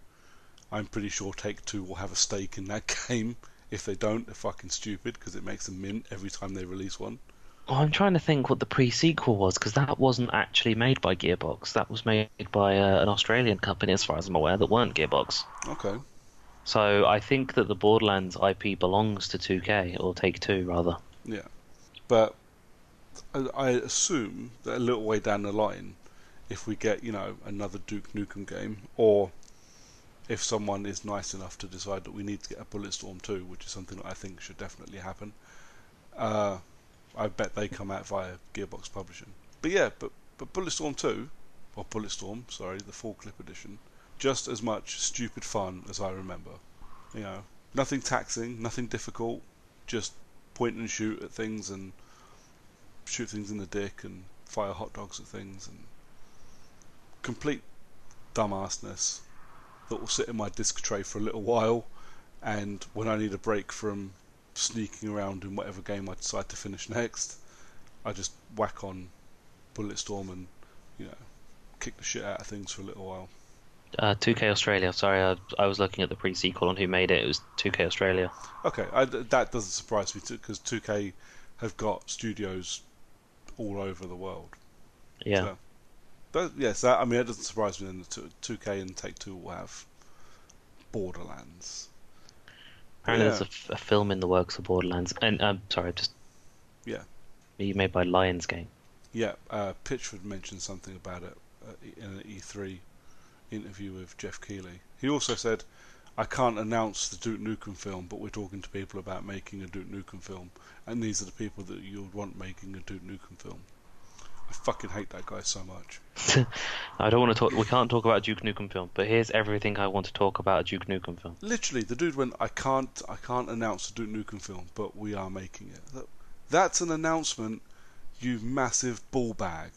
I'm pretty sure Take Two will have a stake in that game. If they don't, they're fucking stupid because it makes them mint every time they release one. oh, I'm trying to think what the pre-sequel was because that wasn't actually made by Gearbox. That was made by uh, an Australian company, as far as I'm aware, that weren't Gearbox. Okay. So I think that the Borderlands IP belongs to 2K or Take Two rather. Yeah, but I, I assume that a little way down the line, if we get you know another Duke Nukem game, or if someone is nice enough to decide that we need to get a Bulletstorm 2, which is something that I think should definitely happen, uh, I bet they come out via Gearbox Publishing. But yeah, but but Bulletstorm 2, or Bulletstorm, sorry, the full clip edition, just as much stupid fun as I remember. You know, nothing taxing, nothing difficult, just point and shoot at things and shoot things in the dick and fire hot dogs at things and complete dumbassness that will sit in my disc tray for a little while and when I need a break from sneaking around in whatever game I decide to finish next I just whack on Bulletstorm and you know kick the shit out of things for a little while Uh, 2K Australia. Sorry, I, I was looking at the pre-sequel and who made it. It was 2K Australia. Okay, I, that doesn't surprise me because 2K have got studios all over the world. Yeah. So, but yes, that, I mean, it doesn't surprise me then that 2K and Take Two will have Borderlands. Apparently, Yeah. there's a film in the works for Borderlands. And um, sorry, just Yeah, made by Lionsgate. yeah. Uh, Pitchford mentioned something about it uh, in an E3 interview with Geoff Keighley. He also said, "I can't announce the Duke Nukem film, but we're talking to people about making a Duke Nukem film, and these are the people that you would want making a Duke Nukem film." I fucking hate that guy so much. I don't want to talk. We can't talk about a Duke Nukem film, but here's everything I want to talk about a Duke Nukem film. Literally, the dude went, "I can't, I can't announce the Duke Nukem film, but we are making it." That, that's an announcement, you massive ball bag.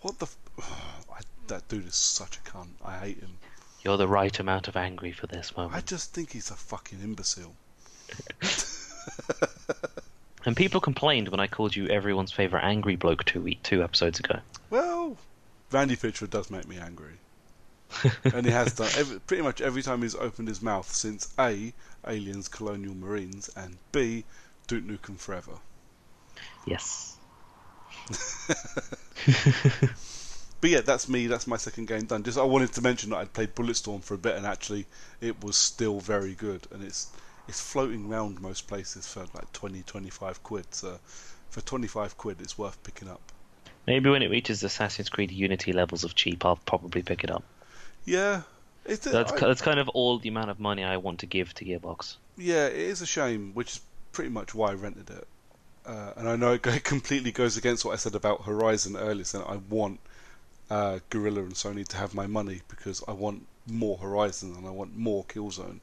What the? F- I, that dude is such a cunt. I hate him. You're the right amount of angry for this moment. I just think he's a fucking imbecile. And people complained when I called you everyone's favorite angry bloke two week two episodes ago. Well, Randy Pitchford does make me angry, and he has done every, pretty much every time he's opened his mouth since a Aliens, Colonial Marines, and b Duke Nukem Forever. Yes. But yeah, that's me. That's my second game done. Just I wanted to mention that I'd played Bulletstorm for a bit, and actually, it was still very good. And it's it's floating around most places for like 20, 25 quid. So for 25 quid, it's worth picking up. Maybe when it reaches Assassin's Creed Unity levels of cheap, I'll probably pick it up. Yeah, it's, That's I- that's kind of all the amount of money I want to give to Gearbox. Yeah, it is a shame, which is pretty much why I rented it. Uh, and I know it completely goes against what I said about Horizon earlier, saying I want uh, Guerrilla and Sony to have my money because I want more Horizon and I want more Killzone.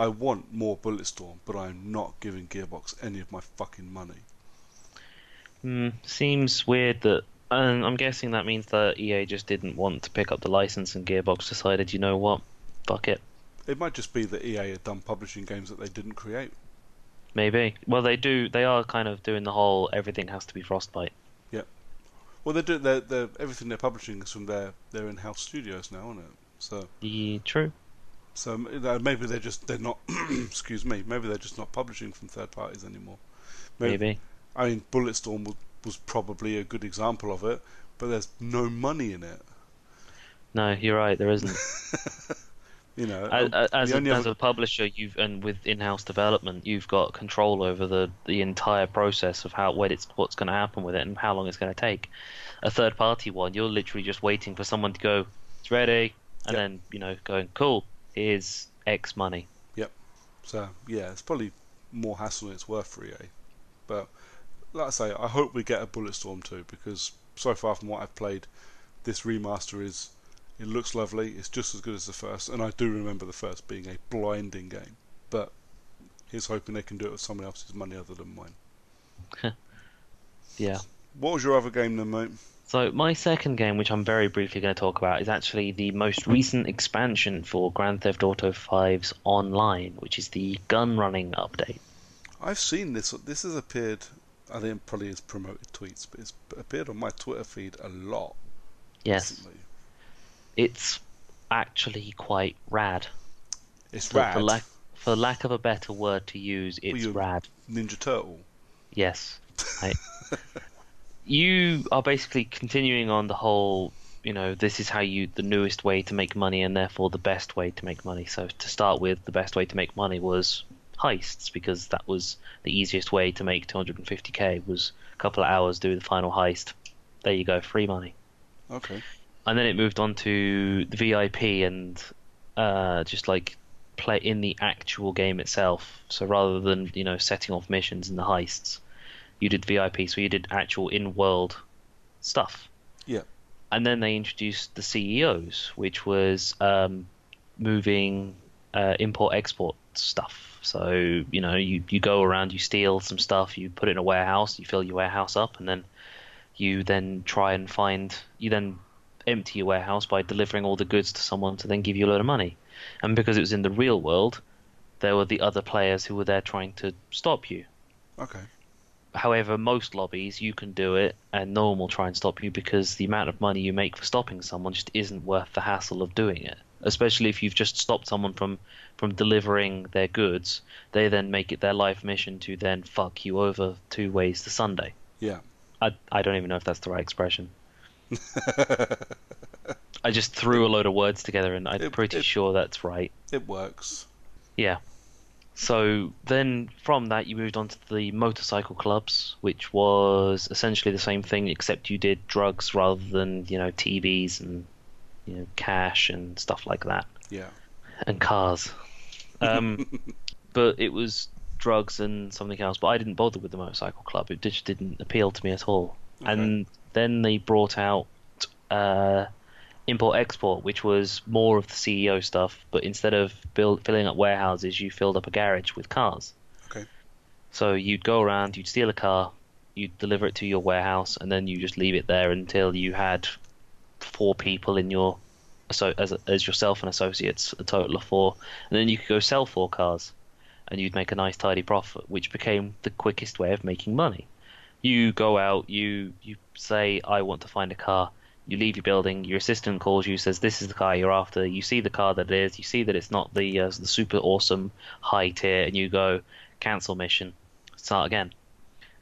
I want more Bulletstorm, but I'm not giving Gearbox any of my fucking money. Hmm, seems weird that. And I'm guessing that means that EA just didn't want to pick up the license, and Gearbox decided, you know what, fuck it. It might just be that EA had done publishing games that they didn't create. Maybe. Well, they do. They are kind of doing the whole everything has to be Frostbite. Yep. Well, they do. they're, they're everything they're publishing is from their their in-house studios now, isn't it? So Yeah, true. So uh, maybe they're just they're not. excuse me. Maybe they're just not publishing from third parties anymore. Maybe. I mean, Bulletstorm was, was probably a good example of it, but there's no money in it. No, you're right. There isn't. You know, as, as, a, only as a publisher, you've and with in-house development, you've got control over the the entire process of how what it's what's going to happen with it and how long it's going to take. A third-party one, you're literally just waiting for someone to go, "It's ready," and Yep. then you know, going, "Cool, here's X money." Yep. So yeah, it's probably more hassle than it's worth for EA. But like I say, I hope we get a Bulletstorm too because so far from what I've played, this remaster is it looks lovely. It's just as good as the first, and I do remember the first being a blinding game. But here's hoping they can do it with someone else's money other than mine. Yeah. What was your other game then, mate? So my second game, which I'm very briefly going to talk about, is actually the most recent expansion for Grand Theft Auto 5's Online, which is the gun running update. I've seen this. This has appeared. I think probably as promoted tweets, but it's appeared on my Twitter feed a lot Yes, recently. it's actually quite rad. It's For, rad. for lack for lack of a better word to use, it's you- rad. Ninja Turtle. Yes. I, you are basically continuing on the whole, you know, this is how you the newest way to make money and therefore the best way to make money. So to start with, the best way to make money was heists because that was the easiest way to make 250k was a couple of hours do the final heist. There you go, free money. Okay. And then it moved on to the VIP and uh, just like play in the actual game itself. So rather than you know setting off missions in the heists, you did VIP. So you did actual in-world stuff. Yeah. And then they introduced the CEOs, which was um, moving uh, import-export stuff. So you know you you go around, you steal some stuff, you put it in a warehouse, you fill your warehouse up, and then you then try and find you then empty your warehouse by delivering all the goods to someone to then give you a load of money. And because it was in the real world, there were the other players who were there trying to stop you. Okay. However, most lobbies you can do it, and no one will try and stop you because the amount of money you make for stopping someone just isn't worth the hassle of doing it. Especially if you've just stopped someone from from delivering their goods, they then make it their life mission to then fuck you over two ways to Sunday. Yeah. I I don't even know if that's the right expression. I just threw a load of words together, and I'm It- pretty it- sure that's right. It works. Yeah. So then from that you moved on to the motorcycle clubs, which was essentially the same thing except you did drugs rather than, you know, TVs and you know, cash and stuff like that. Yeah. And cars. Um but it was drugs and something else, but I didn't bother with the motorcycle club. It just didn't appeal to me at all. And then they brought out uh import export, which was more of the CEO stuff, but instead of build, filling up warehouses, you filled up a garage with cars. Okay. So you'd go around, you'd steal a car, you'd deliver it to your warehouse, and then you just leave it there until you had four people in your so as as yourself and associates, a total of four, and then you could go sell four cars, and you'd make a nice tidy profit, which became the quickest way of making money. You go out, you you say, I want to find a car. You leave your building. Your assistant calls you, says, "This is the car you're after." You see the car that it is. You see that it's not the uh, the super awesome high tier, and you go, "Cancel mission, start again."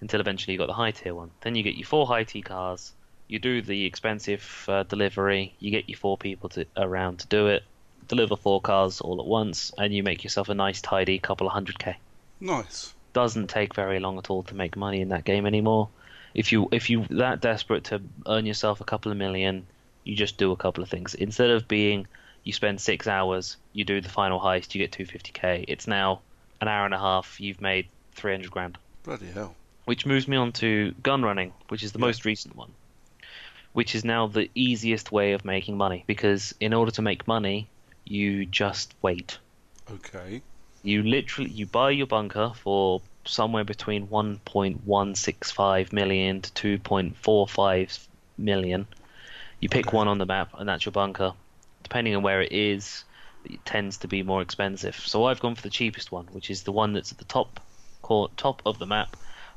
Until eventually you got the high tier one. Then you get your four high tier cars. You do the expensive uh, delivery. You get your four people to around to do it. deliver four cars all at once, and you make yourself a nice, tidy couple of hundred k. Nice. Doesn't take very long at all to make money in that game anymore. If you if you that desperate to earn yourself a couple of million, you just do a couple of things. Instead of being you spend six hours, you do the final heist, you get 250k. It's now an hour and a half, you've made 300 grand. Bloody hell. Which moves me on to gun running, which is the Yeah. most recent one. Which is now the easiest way of making money because in order to make money, you just wait. Okay. You literally you buy your bunker for somewhere between 1.165 million to 2.45 million. You pick Okay. one on the map and that's your bunker. Depending on where it is, it tends to be more expensive. So I've gone for the cheapest one, which is the one that's at the top top of the map,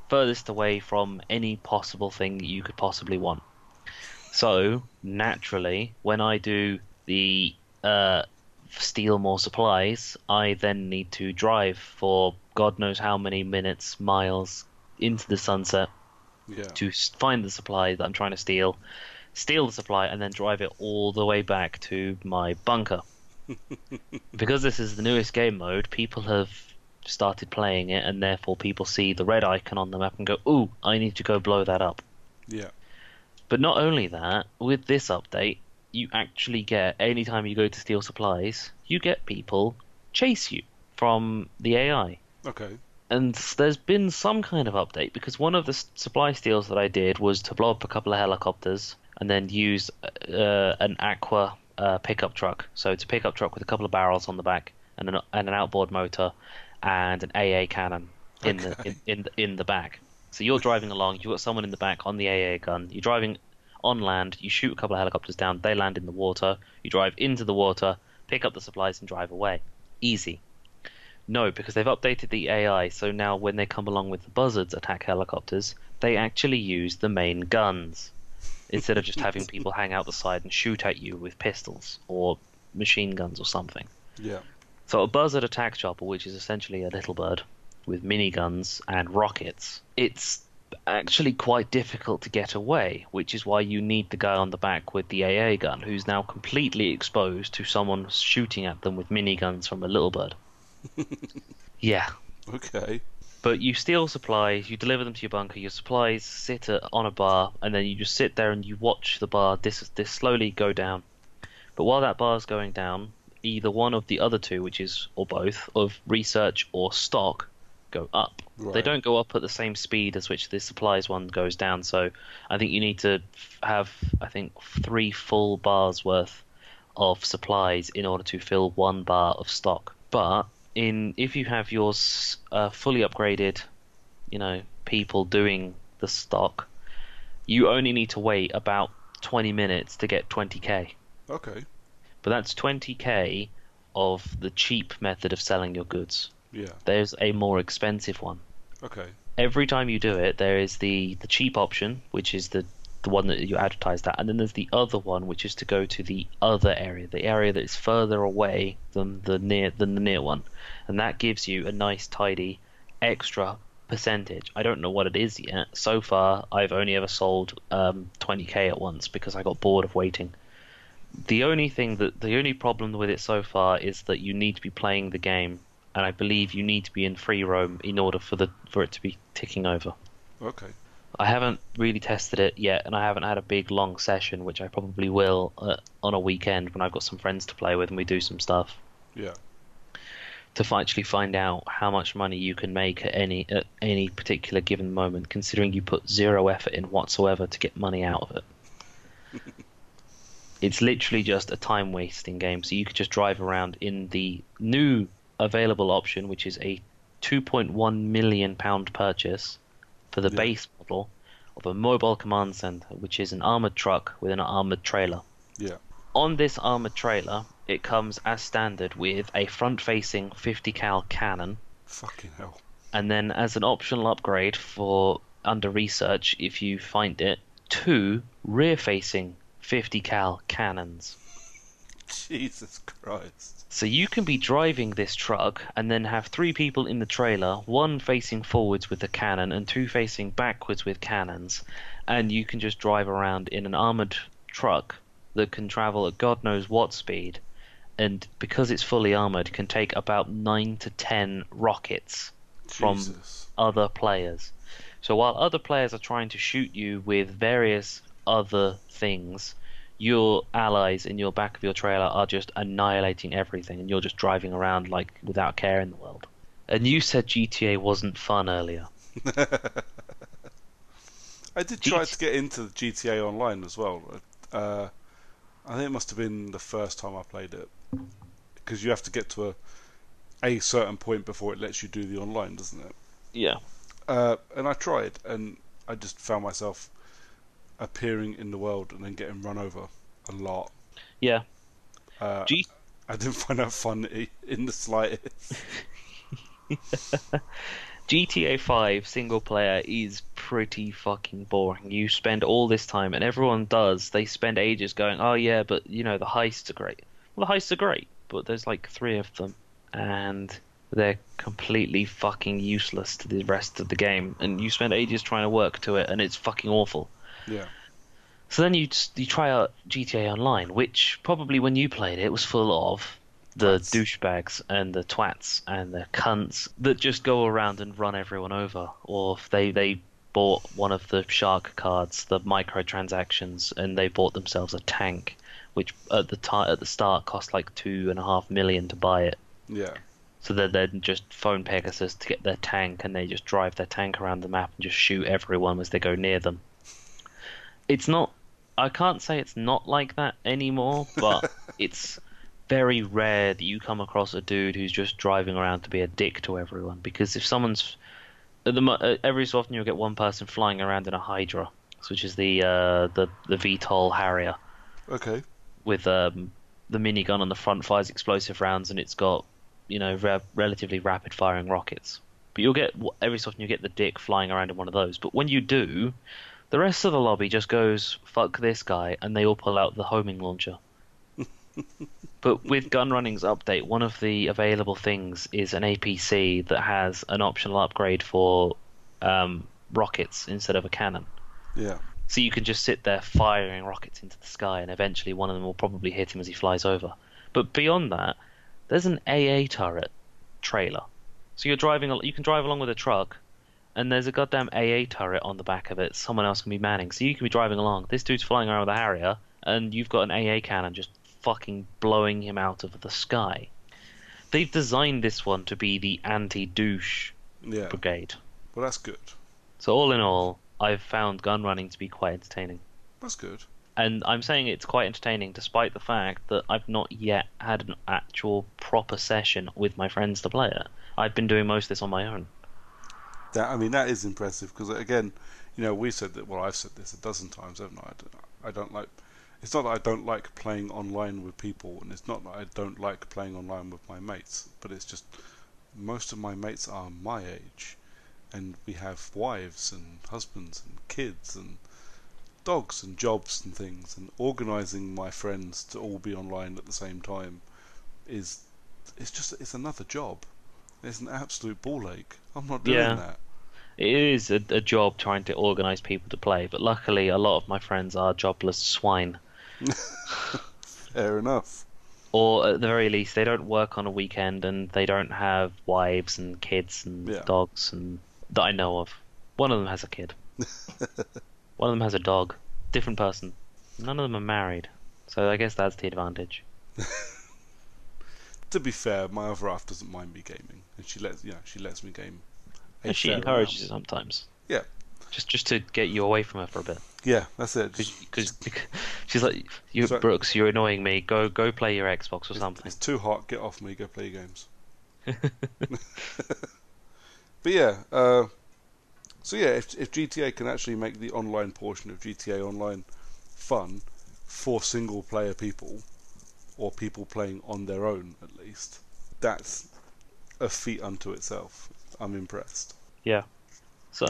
furthest away from any possible thing that you could possibly want. So naturally, when I do the uh, steal more supplies, I then need to drive for God knows how many minutes, miles into the sunset Yeah. to find the supply that I'm trying to steal, steal the supply, and then drive it all the way back to my bunker. because this is the newest game mode, people have started playing it, and therefore people see the red icon on the map and go, "Ooh, I need to go blow that up." Yeah. But not only that, with this update, you actually get anytime you go to steal supplies, you get people chase you from the AI. Okay. And there's been some kind of update because one of the supply steals that I did was to blow up a couple of helicopters and then use uh, an aqua uh, pickup truck. So it's a pickup truck with a couple of barrels on the back and an and an outboard motor and an AA cannon in the in, in the in the back. So you're driving along, you've got someone in the back on the AA gun. You're driving on land, you shoot a couple of helicopters down, they land in the water. You drive into the water, pick up the supplies, and drive away. Easy. No, because they've updated the AI, so now when they come along with the buzzards attack helicopters, they actually use the main guns instead of just having people hang out the side and shoot at you with pistols or machine guns or something. Yeah. So a buzzard attack chopper, which is essentially a little bird with miniguns and rockets, it's actually quite difficult to get away, which is why you need the guy on the back with the AA gun, who's now completely exposed to someone shooting at them with miniguns from a little bird. yeah, Okay. but you steal supplies, you deliver them to your bunker. Your supplies sit at, on a bar, and then you just sit there and you watch the bar dis, dis slowly go down. But while that bar is going down, either one of the other two, which is or both of research or stock, go up. They don't go up at the same speed as which the supplies one goes down. So I think you need to f- have I think three full bars worth of supplies in order to fill one bar of stock. But in if you have yours uh, fully upgraded, you know, people doing the stock, you only need to wait about 20 minutes to get 20k. Okay. But that's 20k of the cheap method of selling your goods. Yeah. There's a more expensive one. Okay. Every time you do it, there is the, the cheap option, which is the the one that you advertise that, and then there's the other one, which is to go to the other area, the area that is further away than the near than the near one, and that gives you a nice tidy extra percentage. I don't know what it is yet. So far, I've only ever sold um, 20k at once because I got bored of waiting. The only thing that the only problem with it so far is that you need to be playing the game, and I believe you need to be in free roam in order for the for it to be ticking over. Okay. I haven't really tested it yet, and I haven't had a big long session, which I probably will uh, on a weekend when I've got some friends to play with and we do some stuff Yeah. to actually find out how much money you can make at any at any particular given moment, considering you put zero effort in whatsoever to get money out of it. it's literally just a time wasting game, so you could just drive around in the new available option, which is a 2.1 million pound purchase for the Yeah. base model of a mobile command center, which is an armored truck with an armored trailer. Yeah. On this armored trailer, it comes as standard with a front-facing 50 cal cannon, Fucking hell. and then as an optional upgrade for under research, if you find it, two rear-facing 50 cal cannons. Jesus Christ. So you can be driving this truck and then have three people in the trailer, one facing forwards with a cannon and two facing backwards with cannons, and you can just drive around in an armored truck that can travel at God knows what speed and because it's fully armored, can take about nine to ten rockets from Jesus. other players. So while other players are trying to shoot you with various other things, your allies in your back of your trailer are just annihilating everything, and you're just driving around like without care in the world. And you said GTA wasn't fun earlier. I did try to get into the GTA Online as well. Uh, I think it must have been the first time I played it because you have to get to a a certain point before it lets you do the online, doesn't it? Yeah. Uh, and I tried, and I just found myself appearing in the world and then getting run over a lot. Yeah. Uh, G- I didn't find that fun in the slightest. GTA 5 single player is pretty fucking boring. You spend all this time, and everyone does. They spend ages going, oh yeah, but you know, the heists are great. Well, the heists are great, but there's like three of them, and they're completely fucking useless to the rest of the game. And you spend ages trying to work to it, and it's fucking awful. Yeah. So then you just, you try out GTA Online, which probably when you played it was full of the douchebags and the twats and the cunts that just go around and run everyone over, or if they they bought one of the shark cards, the microtransactions, and they bought themselves a tank, which at the ti at the start cost like two and a half million to buy it. Yeah. So they then just phone Pegasus to get their tank, and they just drive their tank around the map and just shoot everyone as they go near them. It's not. I can't say it's not like that anymore, but it's very rare that you come across a dude who's just driving around to be a dick to everyone. Because if someone's at the uh, every so often you'll get one person flying around in a Hydra, which is the uh, the the VTOL Harrier Okay. with um, the minigun on the front fires explosive rounds, and it's got you know re- relatively rapid firing rockets. But you'll get every so often you get the dick flying around in one of those. But when you do, the rest of the lobby just goes fuck this guy, and they all pull out the homing launcher. but with Gunrunning's update, one of the available things is an APC that has an optional upgrade for um, rockets instead of a cannon. Yeah. So you can just sit there firing rockets into the sky, and eventually one of them will probably hit him as he flies over. But beyond that, there's an AA turret trailer. So you're driving, you can drive along with a truck, and there's a goddamn AA turret on the back of it. Someone else can be manning. So you can be driving along. This dude's flying around with a Harrier, and you've got an AA cannon just fucking blowing him out of the sky. They've designed this one to be the anti-douche Yeah. brigade. Well, that's good. So all in all, I've found gun running to be quite entertaining. That's good. and I'm saying it's quite entertaining despite the fact that I've not yet had an actual proper session with my friends to play it. I've been doing most of this on my own. That I mean, that is impressive because again, you know, we said that. Well, I've said this a dozen times, haven't I? I don't, I don't like. It's not that I don't like playing online with people, and it's not that I don't like playing online with my mates. But it's just most of my mates are my age, and we have wives and husbands and kids and dogs and jobs and things. And organising my friends to all be online at the same time is it's just it's another job. It's an absolute ball ache. I'm not doing Yeah. that. It is a, a job trying to organise people to play, but luckily a lot of my friends are jobless swine. Fair enough. Or at the very least, they don't work on a weekend and they don't have wives and kids and Yeah. dogs and that I know of. One of them has a kid. One of them has a dog. Different person. None of them are married. So I guess that's the advantage. To be fair, my other half doesn't mind me gaming, and she lets you know she lets me game. And she encourages it sometimes. Yeah, Just just to get you away from her for a bit. yeah, that's it. Because she's like, you So- Brooks, you're annoying me. Go go play your Xbox or It's, something. it's too hot. Get off me. Go play your games. but yeah, uh, so yeah, if if GTA can actually make the online portion of GTA Online fun for single player people, or people playing on their own at least, that's a feat unto itself. I'm impressed. Yeah. So,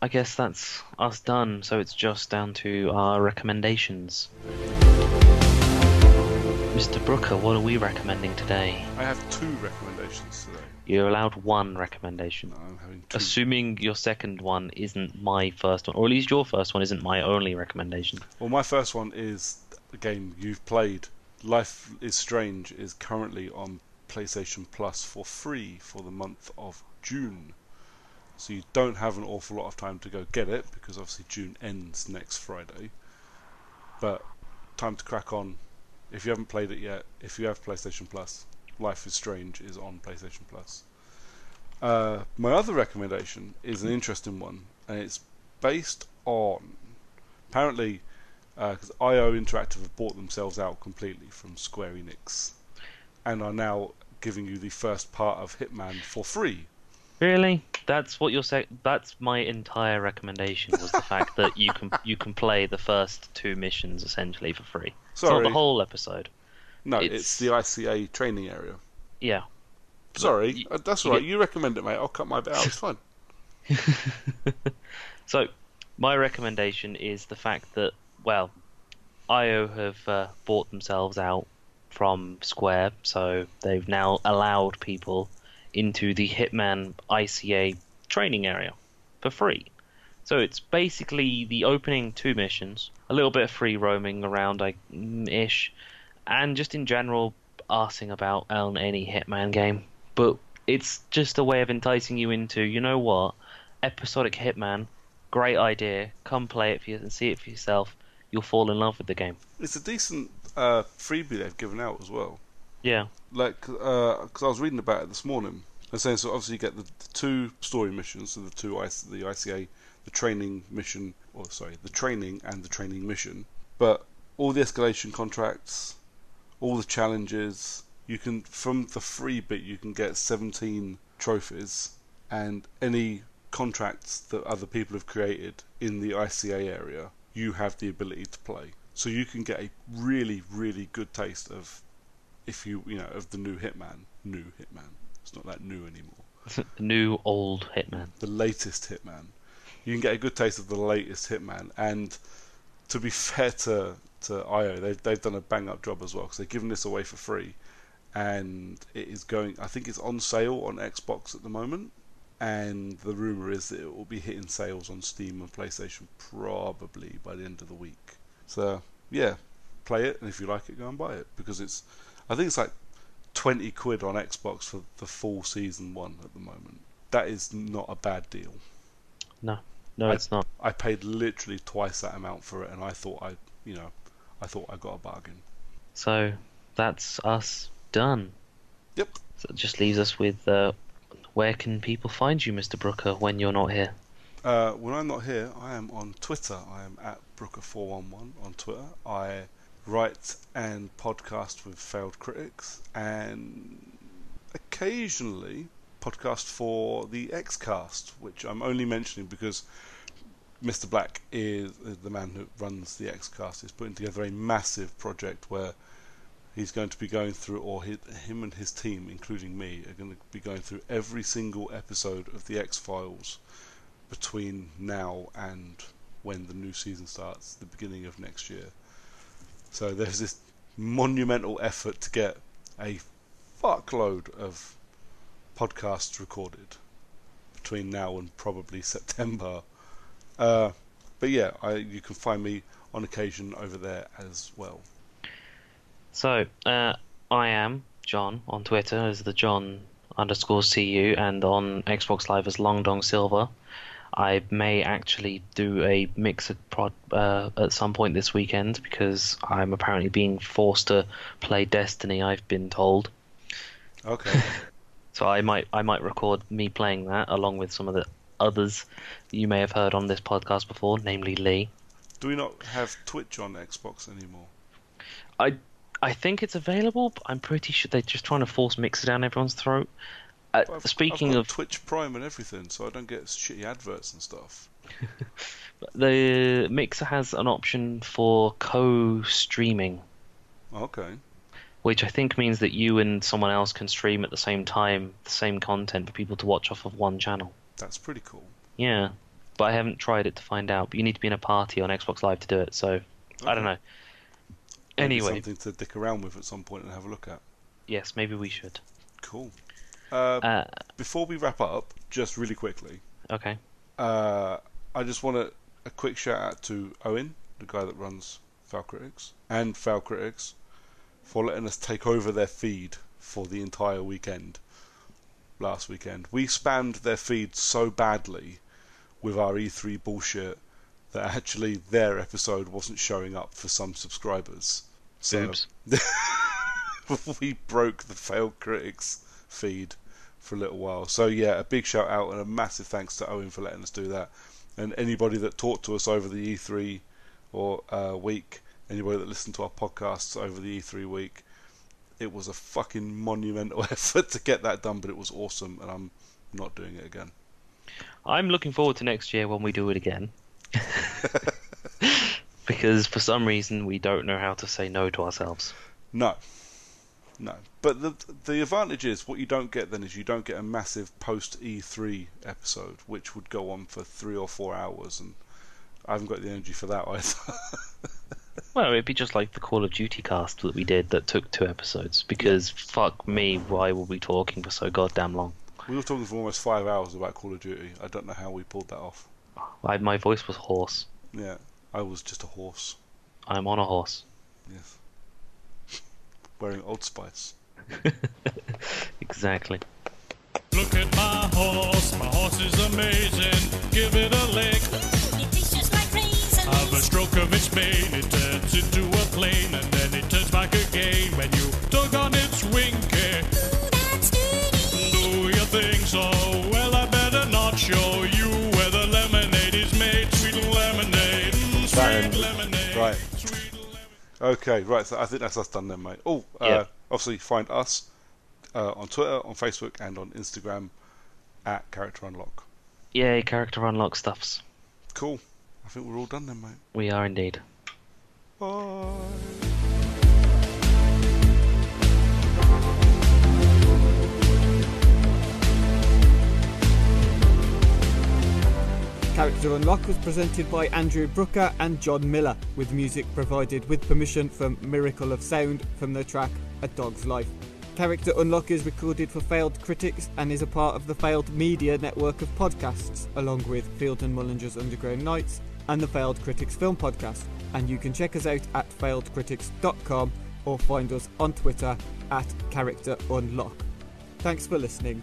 I guess that's us done. So it's just down to our recommendations. Mr. Brooker, what are we recommending today? I have two recommendations today. You're allowed one recommendation. No, I'm having two. Assuming your second one isn't my first one, or at least your first one isn't my only recommendation. Well, my first one is a game you've played Life is Strange is currently on PlayStation Plus for free for the month of June. So you don't have an awful lot of time to go get it because obviously June ends next Friday. But time to crack on. If you haven't played it yet, if you have PlayStation Plus, Life is Strange is on PlayStation Plus. Uh, my other recommendation is an interesting one, and it's based on apparently because uh, IO Interactive have bought themselves out completely from Square Enix, and are now giving you the first part of Hitman for free. Really? That's what you're saying. That's my entire recommendation was the fact that you can you can play the first two missions essentially for free. Sorry. It's not the whole episode. No, It's- it's, the ICA training area. Yeah. Sorry, you- uh, that's you all right. get- You recommend it, mate. I'll cut my bit out. It's fine. So, my recommendation is the fact that, well, IO have uh, bought themselves out from Square, so they've now allowed people into the Hitman ICA training area for free. So it's basically the opening two missions, a little bit of free roaming around, like ish, and just in general asking about on any Hitman game. But it's just a way of enticing you into, you know what, episodic Hitman, great idea. Come play it for you and see it for yourself. You'll fall in love with the game. It's a decent uh, freebie they've given out as well. Yeah, Like, because I was reading about it this morning. They're saying so. Obviously, you get the, the two story missions, so the two IC, the ICA, the training mission, or sorry, the training and the training mission. But all the escalation contracts, all the challenges, you can from the free bit you can get 17 trophies, and any contracts that other people have created in the ICA area, you have the ability to play. So you can get a really, really good taste of if you you know of the new Hitman, new Hitman. It's not that new anymore. new old Hitman. The latest Hitman. You can get a good taste of the latest Hitman, and to be fair to to IO, they've they've done a bang up job as well because they're giving this away for free, and it is going. I think it's on sale on Xbox at the moment, and the rumor is that it will be hitting sales on Steam and PlayStation probably by the end of the week. So yeah, play it, and if you like it, go and buy it because it's. I think it's like twenty quid on Xbox for the full season one at the moment. That is not a bad deal. No, no, I- it's not. I paid literally twice that amount for it, and I thought I, you know, I thought I got a bargain. So that's us done. Yep. So it just leaves us with uh, where can people find you, Mr. Brooker, when you're not here? Uh, when I'm not here, I am on Twitter. I am at Brooker411 on Twitter. I write and podcast with Failed Critics, and occasionally podcast for the Xcast, which I'm only mentioning because Mr. Black is is the man who runs the Xcast. Is putting together a massive project where he's going to be going through, or his, him and his team, including me, are going to be going through every single episode of the X Files between now and when the new season starts, the beginning of next year. So there's this monumental effort to get a fuckload of podcasts recorded between now and probably September. Uh, but yeah, I, you can find me on occasion over there as well. So, uh, I am John on Twitter as the John underscore CU and on Xbox Live as Long Dong Silver. I may actually do a mix of prod uh, at some point this weekend because I'm apparently being forced to play Destiny. I've been told, Okay. so I might I might record me playing that along with some of the others you may have heard on this podcast before, namely Lee. Do we not have Twitch on Xbox anymore? I I think it's available, but I'm pretty sure they're just trying to force mix it down everyone's throat. Uh, I've- speaking I've of Twitch Prime and everything, so I don't get shitty adverts and stuff. the Mixer has an option for co-streaming, Okay. which I think means that you and someone else can stream at the same time the same content for people to watch off of one channel. That's pretty cool. Yeah, but I haven't tried it to find out. But you need to be in a party on Xbox Live to do it, so I don't know. Anyway, something to dick around with at some point and have a look at. yes, maybe we should. Cool. Uh, Uh, before we wrap up, just really quickly, okay. uh, I just want a, a quick shout out to Owen, the guy that runs Failed Critics, and Failed Critics, for letting us take over their feed for the entire weekend last weekend. We spammed their feed so badly with our E3 bullshit that actually their episode wasn't showing up for some subscribers. So we broke the failed critics feed for a little while. So yeah, a big shout out and a massive thanks to Owen for letting us do that, and anybody that talked to us over the E3 or uh, week, anybody that listened to our podcasts over the E3 week. It was a fucking monumental effort to get that done, but it was awesome, and I'm not doing it again. I'm looking forward to next year when we do it again. because for some reason we don't know how to say no to ourselves. No. No. But the the advantage is what you don't get then is you don't get a massive post E3 episode which would go on for 3 or 4 hours and I haven't got the energy for that either. well, it'd be just like the Call of Duty cast that we did that took two episodes because fuck me, why were we talking for so goddamn long? We were talking for almost 5 hours about Call of Duty. I don't know how we pulled that off. I, my voice was hoarse. Yeah, I was just a horse. I'm on a horse. Yes. Wearing Old Spice. exactly. Look at my horse, my horse is amazing. Give it a lick. It tastes just like raisins. Have a stroke of its mane, it turns into a plane, and then it turns back again when you tug on its winky. Ooh, that's dirty. Do you think so? Well, I better not show you Okay, right. So I think that's us done then, mate. Oh, uh, Yeah. obviously find us uh, on Twitter, on Facebook, and on Instagram at Character Unlock. Yay, character unlock stuffs. Cool. I think we're all done then, mate. We are indeed. Bye. Character Unlock was presented by Andrew Brooker and John Miller, with music provided with permission from Miracle of Sound from the track A Dog's Life. Character Unlock is recorded for Failed Critics and is a part of the Failed Media network of podcasts, along with Field and Mullinger's Underground Nights and the Failed Critics Film Podcast. And you can check us out at failedcritics.com or find us on Twitter at Character Unlock. Thanks for listening.